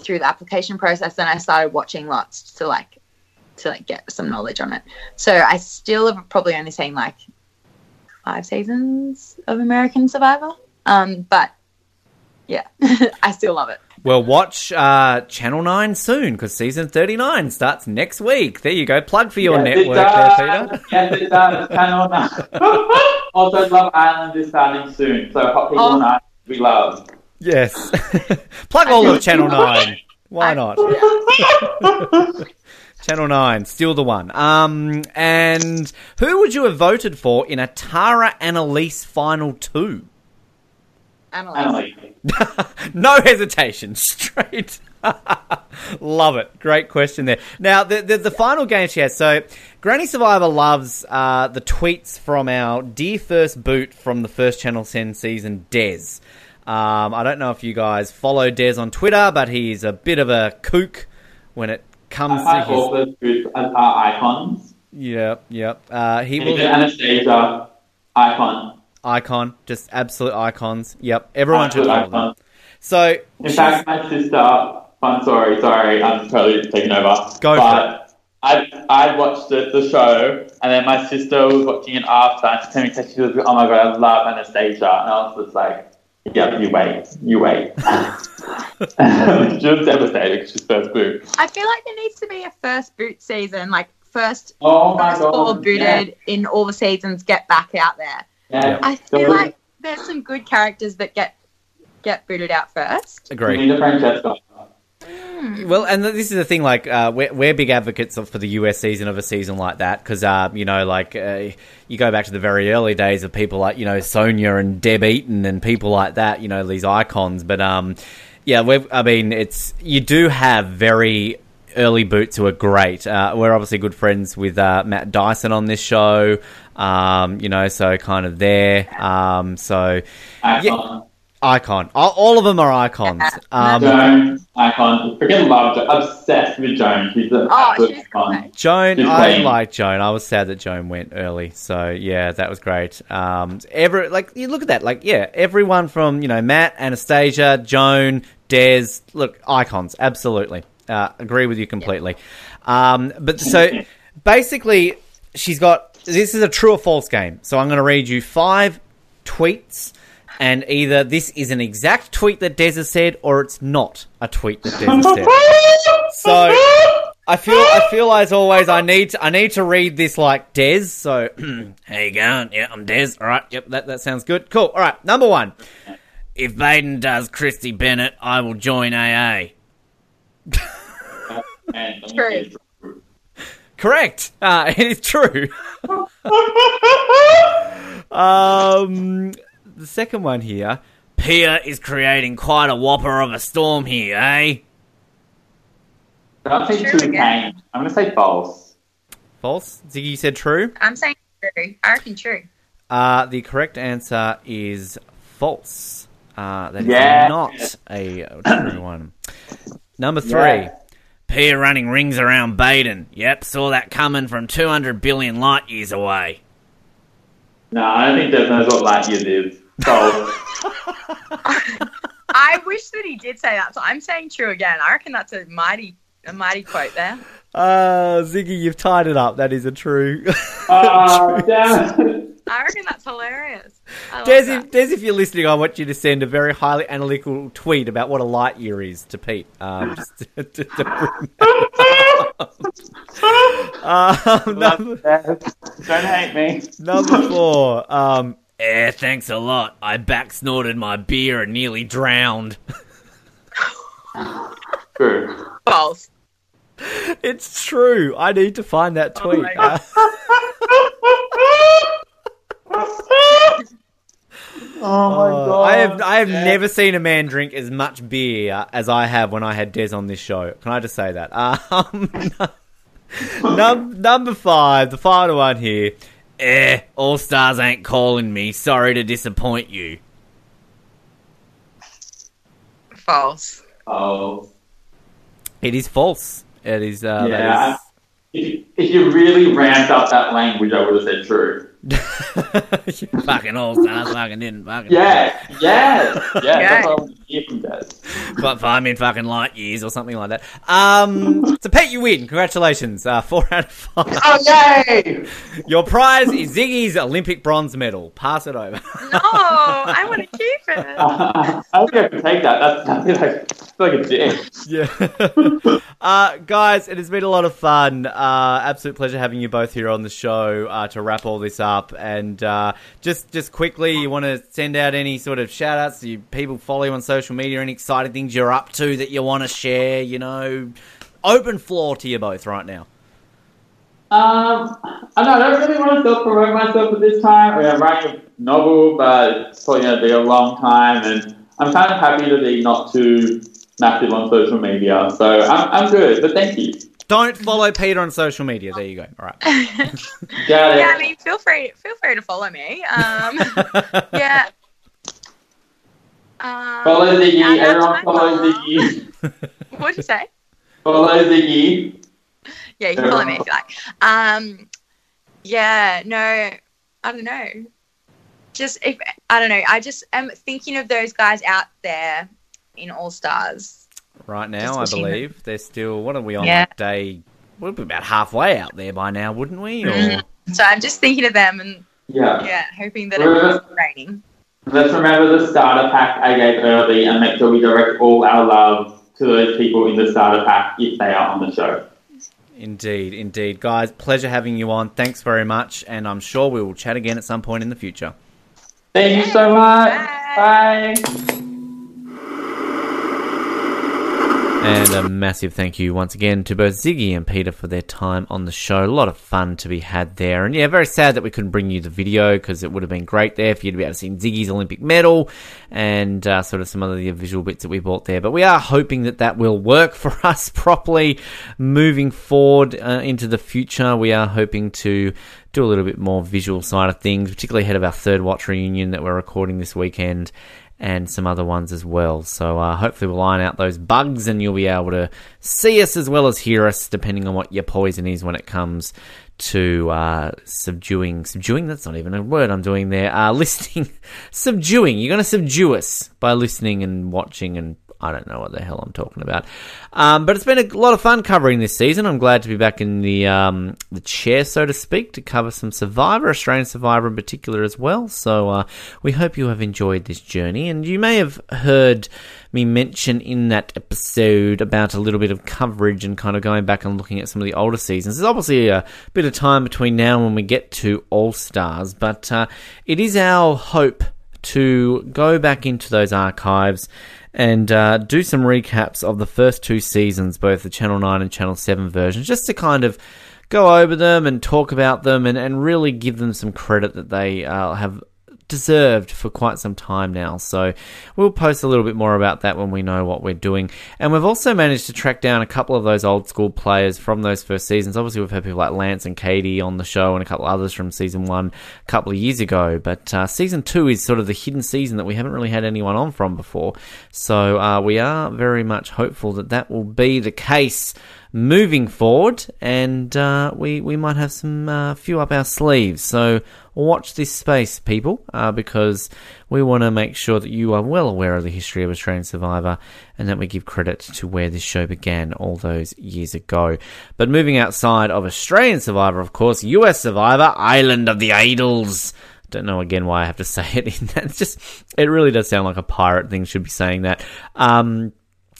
through the application process, then I started watching lots to like to like get some knowledge on it. So I still have probably only seen like five seasons of American Survivor. Um, but yeah, <laughs> I still love it.
Well, watch uh, Channel 9 soon because season 39 starts next week. There you go. Plug for your
yes,
network there. Peter.
Yes, it does. Channel 9. <laughs> also, Love Island is starting soon. So, Hot People
Oh.
on Island, we love.
Yes. <laughs> Plug all of Channel 9. Why not? Channel 9, still the one. Um, and who would you have voted for in a Tara Annalise final two?
Annalise.
Emily. <laughs>
no hesitation, <laughs> straight. <laughs> Love it. Great question there. Now, the, the the final game she has. So, Granny Survivor loves uh, the tweets from our dear first boot from the first Channel 10 season, Des. Um, I don't know if you guys follow Des on Twitter, but he's a bit of a kook when it comes
I
to
find
his.
all those groups are icons.
Yep, yep. Uh, he
Even
will
Anastasia, icon.
Icon, just absolute icons. Yep, everyone should
Absolute
follow them.
icon.
So,
In fact, my sister, I'm sorry, sorry, I'm totally taking over.
Go for
but I I watched the, the show, and then my sister was watching it after, and she told me she was, like, oh my god, I love Anastasia, and I was just like, yeah, you wait, you wait. <laughs> <laughs> she was devastated because she's first boot.
I feel like there needs to be a first boot season, like first
Oh my
first
god,
all booted
yeah,
in all the seasons get back out there.
Yeah.
I feel
we-
like there's some good characters that get get booted out first.
agree.
need a Francesca.
Well, and this is the thing. Like, uh, we're, we're big advocates of, for the US season of a season like that because, uh, you know, like uh, you go back to the very early days of people like you know Sonja and Debb Eaton and people like that. You know, these icons. But um, yeah, we've, I mean, it's you do have very early boots who are great. Uh, we're obviously good friends with uh, Matt Dyson on this show. Um, you know, so kind of there. Um, so
Icon.
icon. All, all of them are icons. Um,
Joan, icon. Freaking love Joan. Obsessed with Joan. She's an
Oh,
absolute
she's
icon.
Joan,
She's
I
playing.
like Joan. I was sad that Joan went early. So yeah, that was great. Um, every like you look at that, like yeah, everyone from you know Matt, Anastasia, Joan, Des, look icons. Absolutely, uh, agree with you completely. Um, but so basically, she's got this is a true or false game. So I'm going to read you five tweets. And either this is an exact tweet that Des has said, or it's not a tweet that Des has said. So I feel I feel as always I need to, I need to read this like Des. So <clears throat> how you going? Yeah, I'm Des. All right. Yep, that that sounds good. Cool. All right. Number one. If Baden does Kristie Bennett, I will join AA. <laughs>
And
True.
Correct. Uh, <laughs> it is true. <laughs> um, the second one here. Pia is creating quite a whopper of a storm here, eh?
I'll say
True
true
again.
Kane. I'm going to say false.
False. Ziggy said true.
I'm saying true. I reckon true.
Uh, the correct answer is false. Uh, that is
Yeah.
not a true one. Number three.
Yeah.
Peter running rings around Baden. Yep, saw that coming from 200 billion light years away.
No, I don't think Des knows what Lightyear is. So, <laughs> <laughs>
I wish that he did say that, so I'm saying true again. I reckon that's a mighty, a mighty quote there.
Uh, Ziggy, you've tied it up. That is a true. <laughs>
uh, <laughs> damn.
I reckon that's hilarious. I
Des,
that.
if, Des, if you're listening, I want you to send a very highly analytical tweet about what a light year is to Pete. Um, <laughs> just to, to, to bring that up. um, number,
Don't hate me.
number four. Um, eh, thanks a lot. I back snorted my beer and nearly drowned.
True.
false.
It's true. I need to find that tweet.
my God.
Oh my
Uh, <laughs>
god.
I have I have never seen a man drink as much beer as I have when I had Des on this show. Can I just say that? <laughs> Um, num- number five, the final one here. Eh, All Stars ain't calling me. Sorry to disappoint you.
False.
Oh.
It is false. It is. Uh,
Yeah.
is-
If you, if you really ramped up that language, I would have said true.
Fucking All Stars fucking didn't fucking.
Yeah. Yes. Yeah.
Yeah.
That's what I want to hear from Des.
But five in fucking light years or something like that. Um, so Pete, you win. Congratulations. Uh, four out of five.
Oh yay!
Your prize is Ziggy's Olympic bronze medal. Pass it over.
No, I want to keep it. <laughs>
I don't think I can take that. That's, that'd like, it's like a dick.
Yeah. <laughs> uh, guys, it has been a lot of fun. Uh, absolute pleasure having you both here on the show uh, to wrap all this up. And uh, just just quickly, you want to send out any sort of shout outs? Do people follow you on social media? Any exciting things you're up to that you want to share? You know, open floor to you both right now.
Um, I don't. I don't really want to self promote myself at this time. I mean, I'm writing a novel, but it's probably going to be a long time, and I'm kind of happy to be not too massive on social media. So I'm, I'm good, but thank you.
Don't follow Peter on social media. There you go. All right. <laughs>
Got it.
Yeah, I mean, feel free, feel free to follow me. Um, <laughs> yeah. Um,
Follow the
yeah, that's
Everyone follow
mom.
Ziggy. <laughs>
What'd you say?
Follow Ziggy.
Yeah, you can follow me if you like. Um, yeah, no, I don't know. Just if I don't know, I just am thinking of those guys out there in All Stars.
Right now, I
Just wishing
believe they're still. What are we on?
Yeah.
Day. We'll be about halfway out there by now, wouldn't we? Or
Mhm. So I'm just thinking of them and
Yeah.
yeah, hoping that it's raining.
Let's remember the starter pack I gave early and make sure we direct all our love to those people in the starter pack if they are on the show.
Indeed, indeed. Guys, pleasure having you on. Thanks very much, and I'm sure we will chat again at some point in the future.
Thank you so much.
Bye.
Bye.
And a massive thank you once again to both Ziggy and Peter for their time on the show. A lot of fun to be had there. And yeah, very sad that we couldn't bring you the video because it would have been great there for you to be able to see Ziggy's Olympic medal and uh, sort of some of the visual bits that we bought there. But we are hoping that that will work for <laughs> us properly moving forward uh, into the future. We are hoping to do a little bit more visual side of things, particularly ahead of our third watch reunion that we're recording this weekend and some other ones as well. So uh, hopefully we'll iron out those bugs and you'll be able to see us as well as hear us, depending on what your poison is when it comes to uh, subduing. Subduing? That's not even a word I'm doing there. Uh, <laughs> listening. subduing. You're going to subdue us by listening and watching and I don't know what the hell I'm talking about. Um, but it's been a lot of fun covering this season. I'm glad to be back in the um, the chair, so to speak, to cover some Survivor, Australian Survivor in particular as well. So uh, we hope you have enjoyed this journey. And you may have heard me mention in that episode about a little bit of coverage and kind of going back and looking at some of the older seasons. There's obviously a bit of time between now and when we get to All Stars, but uh, it is our hope to go back into those archives and uh, do some recaps of the first two seasons, both the Channel 9 and Channel 7 versions, just to kind of go over them and talk about them and, and really give them some credit that they uh, have deserved for quite some time now. So we'll post a little bit more about that when we know what we're doing. And we've also managed to track down a couple of those old school players from those first seasons. Obviously, we've had people like Lance and Katie on the show and a couple others from season one a couple of years ago. But uh, season two is sort of the hidden season that we haven't really had anyone on from before. So uh, we are very much hopeful that that will be the case moving forward, and uh, we we might have some uh, few up our sleeves. So watch this space, people, uh, because we want to make sure that you are well aware of the history of Australian Survivor, and that we give credit to where this show began all those years ago. But moving outside of Australian Survivor, of course, US Survivor, Island of the Idols. Don't know again why I have to <laughs> say it in that. It's just, it really does sound like a pirate thing should be saying that. Um,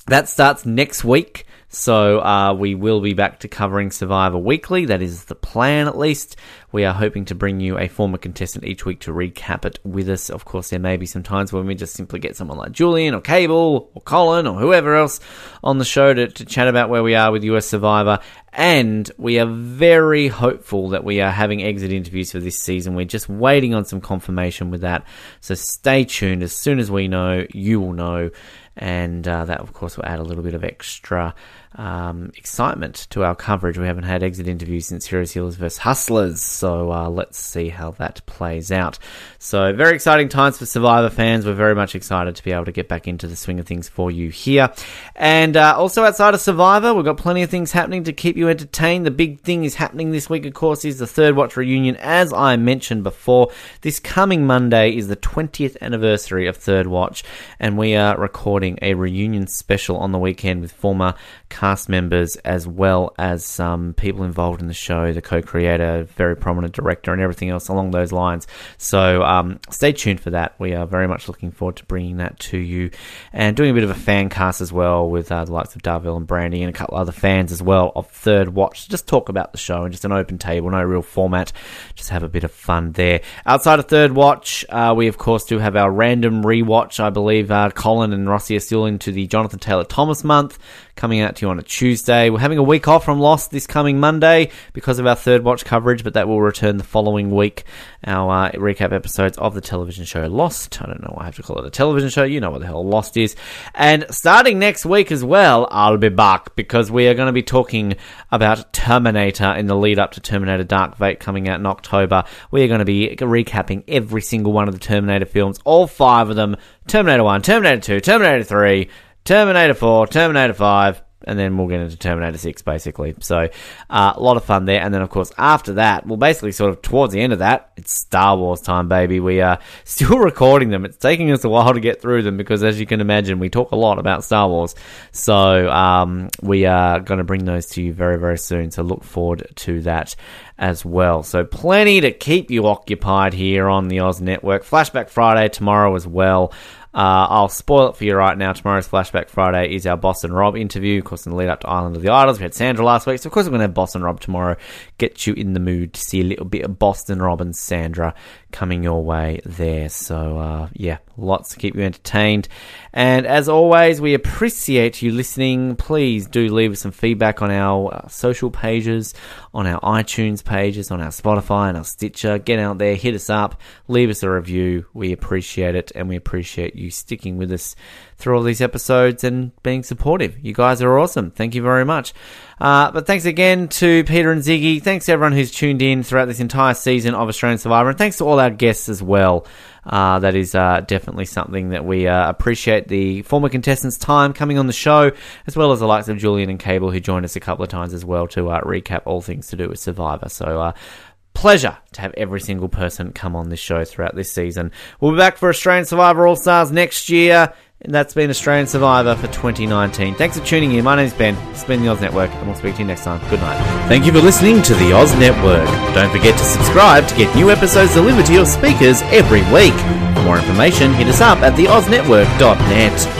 that starts next week. So uh, we will be back to covering Survivor weekly. That is the plan, at least. We are hoping to bring you a former contestant each week to recap it with us. Of course, there may be some times when we just simply get someone like Julian or Cable or Colin or whoever else on the show to, to chat about where we are with US Survivor. And we are very hopeful that we are having exit interviews for this season. We're just waiting on some confirmation with that. So stay tuned. As soon as we know, you will know and uh, that of course will add a little bit of extra um, excitement to our coverage. We haven't had exit interviews since Heroes Healers vs Hustlers, so uh, let's see how that plays out. So very exciting times for Survivor fans. We're very much excited to be able to get back into the swing of things for you here, and uh, also outside of Survivor, we've got plenty of things happening to keep you entertained. The big thing is happening this week, of course, is the Third Watch reunion. As I mentioned before, this coming Monday is the 20th anniversary of Third Watch, and we are recording a reunion special on the weekend with former cast members as well as some people involved in the show, the co-creator, very prominent director, and everything else along those lines. So um, stay tuned for that. We are very much looking forward to bringing that to you and doing a bit of a fan cast as well with uh, the likes of Darville and Brandy and a couple other fans as well of Third Watch. Just talk about the show and just an open table, no real format. Just have a bit of fun there. Outside of Third Watch, uh, we of course do have our random rewatch. I believe uh, Colin and Rossi are still into the Jonathan Taylor Thomas month coming out to you on a Tuesday. We're having a week off from Lost this coming Monday because of our third watch coverage, but that will return the following week. Our uh, recap episodes of the television show Lost. I don't know why I have to call it a television show. You know what the hell Lost is. And starting next week as well, I'll be back because we are going to be talking about Terminator in the lead up to Terminator Dark Fate coming out in October. We are going to be recapping every single one of the Terminator films, all five of them Terminator 1, Terminator 2, Terminator 3. Terminator 4, Terminator 5, and then we'll get into Terminator 6, basically. So, uh, a lot of fun there. And then, of course, after that, well, basically, sort of towards the end of that, it's Star Wars time, baby. We are <laughs> still recording them. It's taking us a while to get through them because, as you can imagine, we talk a lot about Star Wars. So, um, we are going to bring those to you very, very soon. So, look forward to that as well. So, plenty to keep you occupied here on the Oz Network. Flashback Friday tomorrow as well. Uh, I'll spoil it for you right now. Tomorrow's Flashback Friday is our Boston Rob interview. Of course, in the lead up to Island of the Idols, we had Sandra last week. So, of course, we're going to have Boston Rob tomorrow. Get you in the mood to see a little bit of Boston Rob and Sandra coming your way there. So, uh, yeah, lots to keep you entertained. And as always, we appreciate you listening. Please do leave us some feedback on our uh, social pages, on our iTunes pages, on our Spotify and our Stitcher. Get out there, hit us up, leave us a review. We appreciate it, and we appreciate you sticking with us through all these episodes and being supportive. You guys are awesome. Thank you very much. Uh, but thanks again to Peter and Ziggy. Thanks to everyone who's tuned in throughout this entire season of Australian Survivor. And thanks to all our guests as well. Uh, that is uh, definitely something that we uh, appreciate the former contestants' time coming on the show, as well as the likes of Julian and Cable, who joined us a couple of times as well to uh, recap all things to do with Survivor. So, uh, pleasure to have every single person come on this show throughout this season. We'll be back for Australian Survivor All Stars next year. And that's been Australian Survivor for 2019. Thanks for tuning in. My name's Ben. It's been the Oz Network, and we'll speak to you next time. Good night. Thank you for listening to the Oz Network. Don't forget to subscribe to get new episodes delivered to your speakers every week. For more information, hit us up at theoznetwork.net.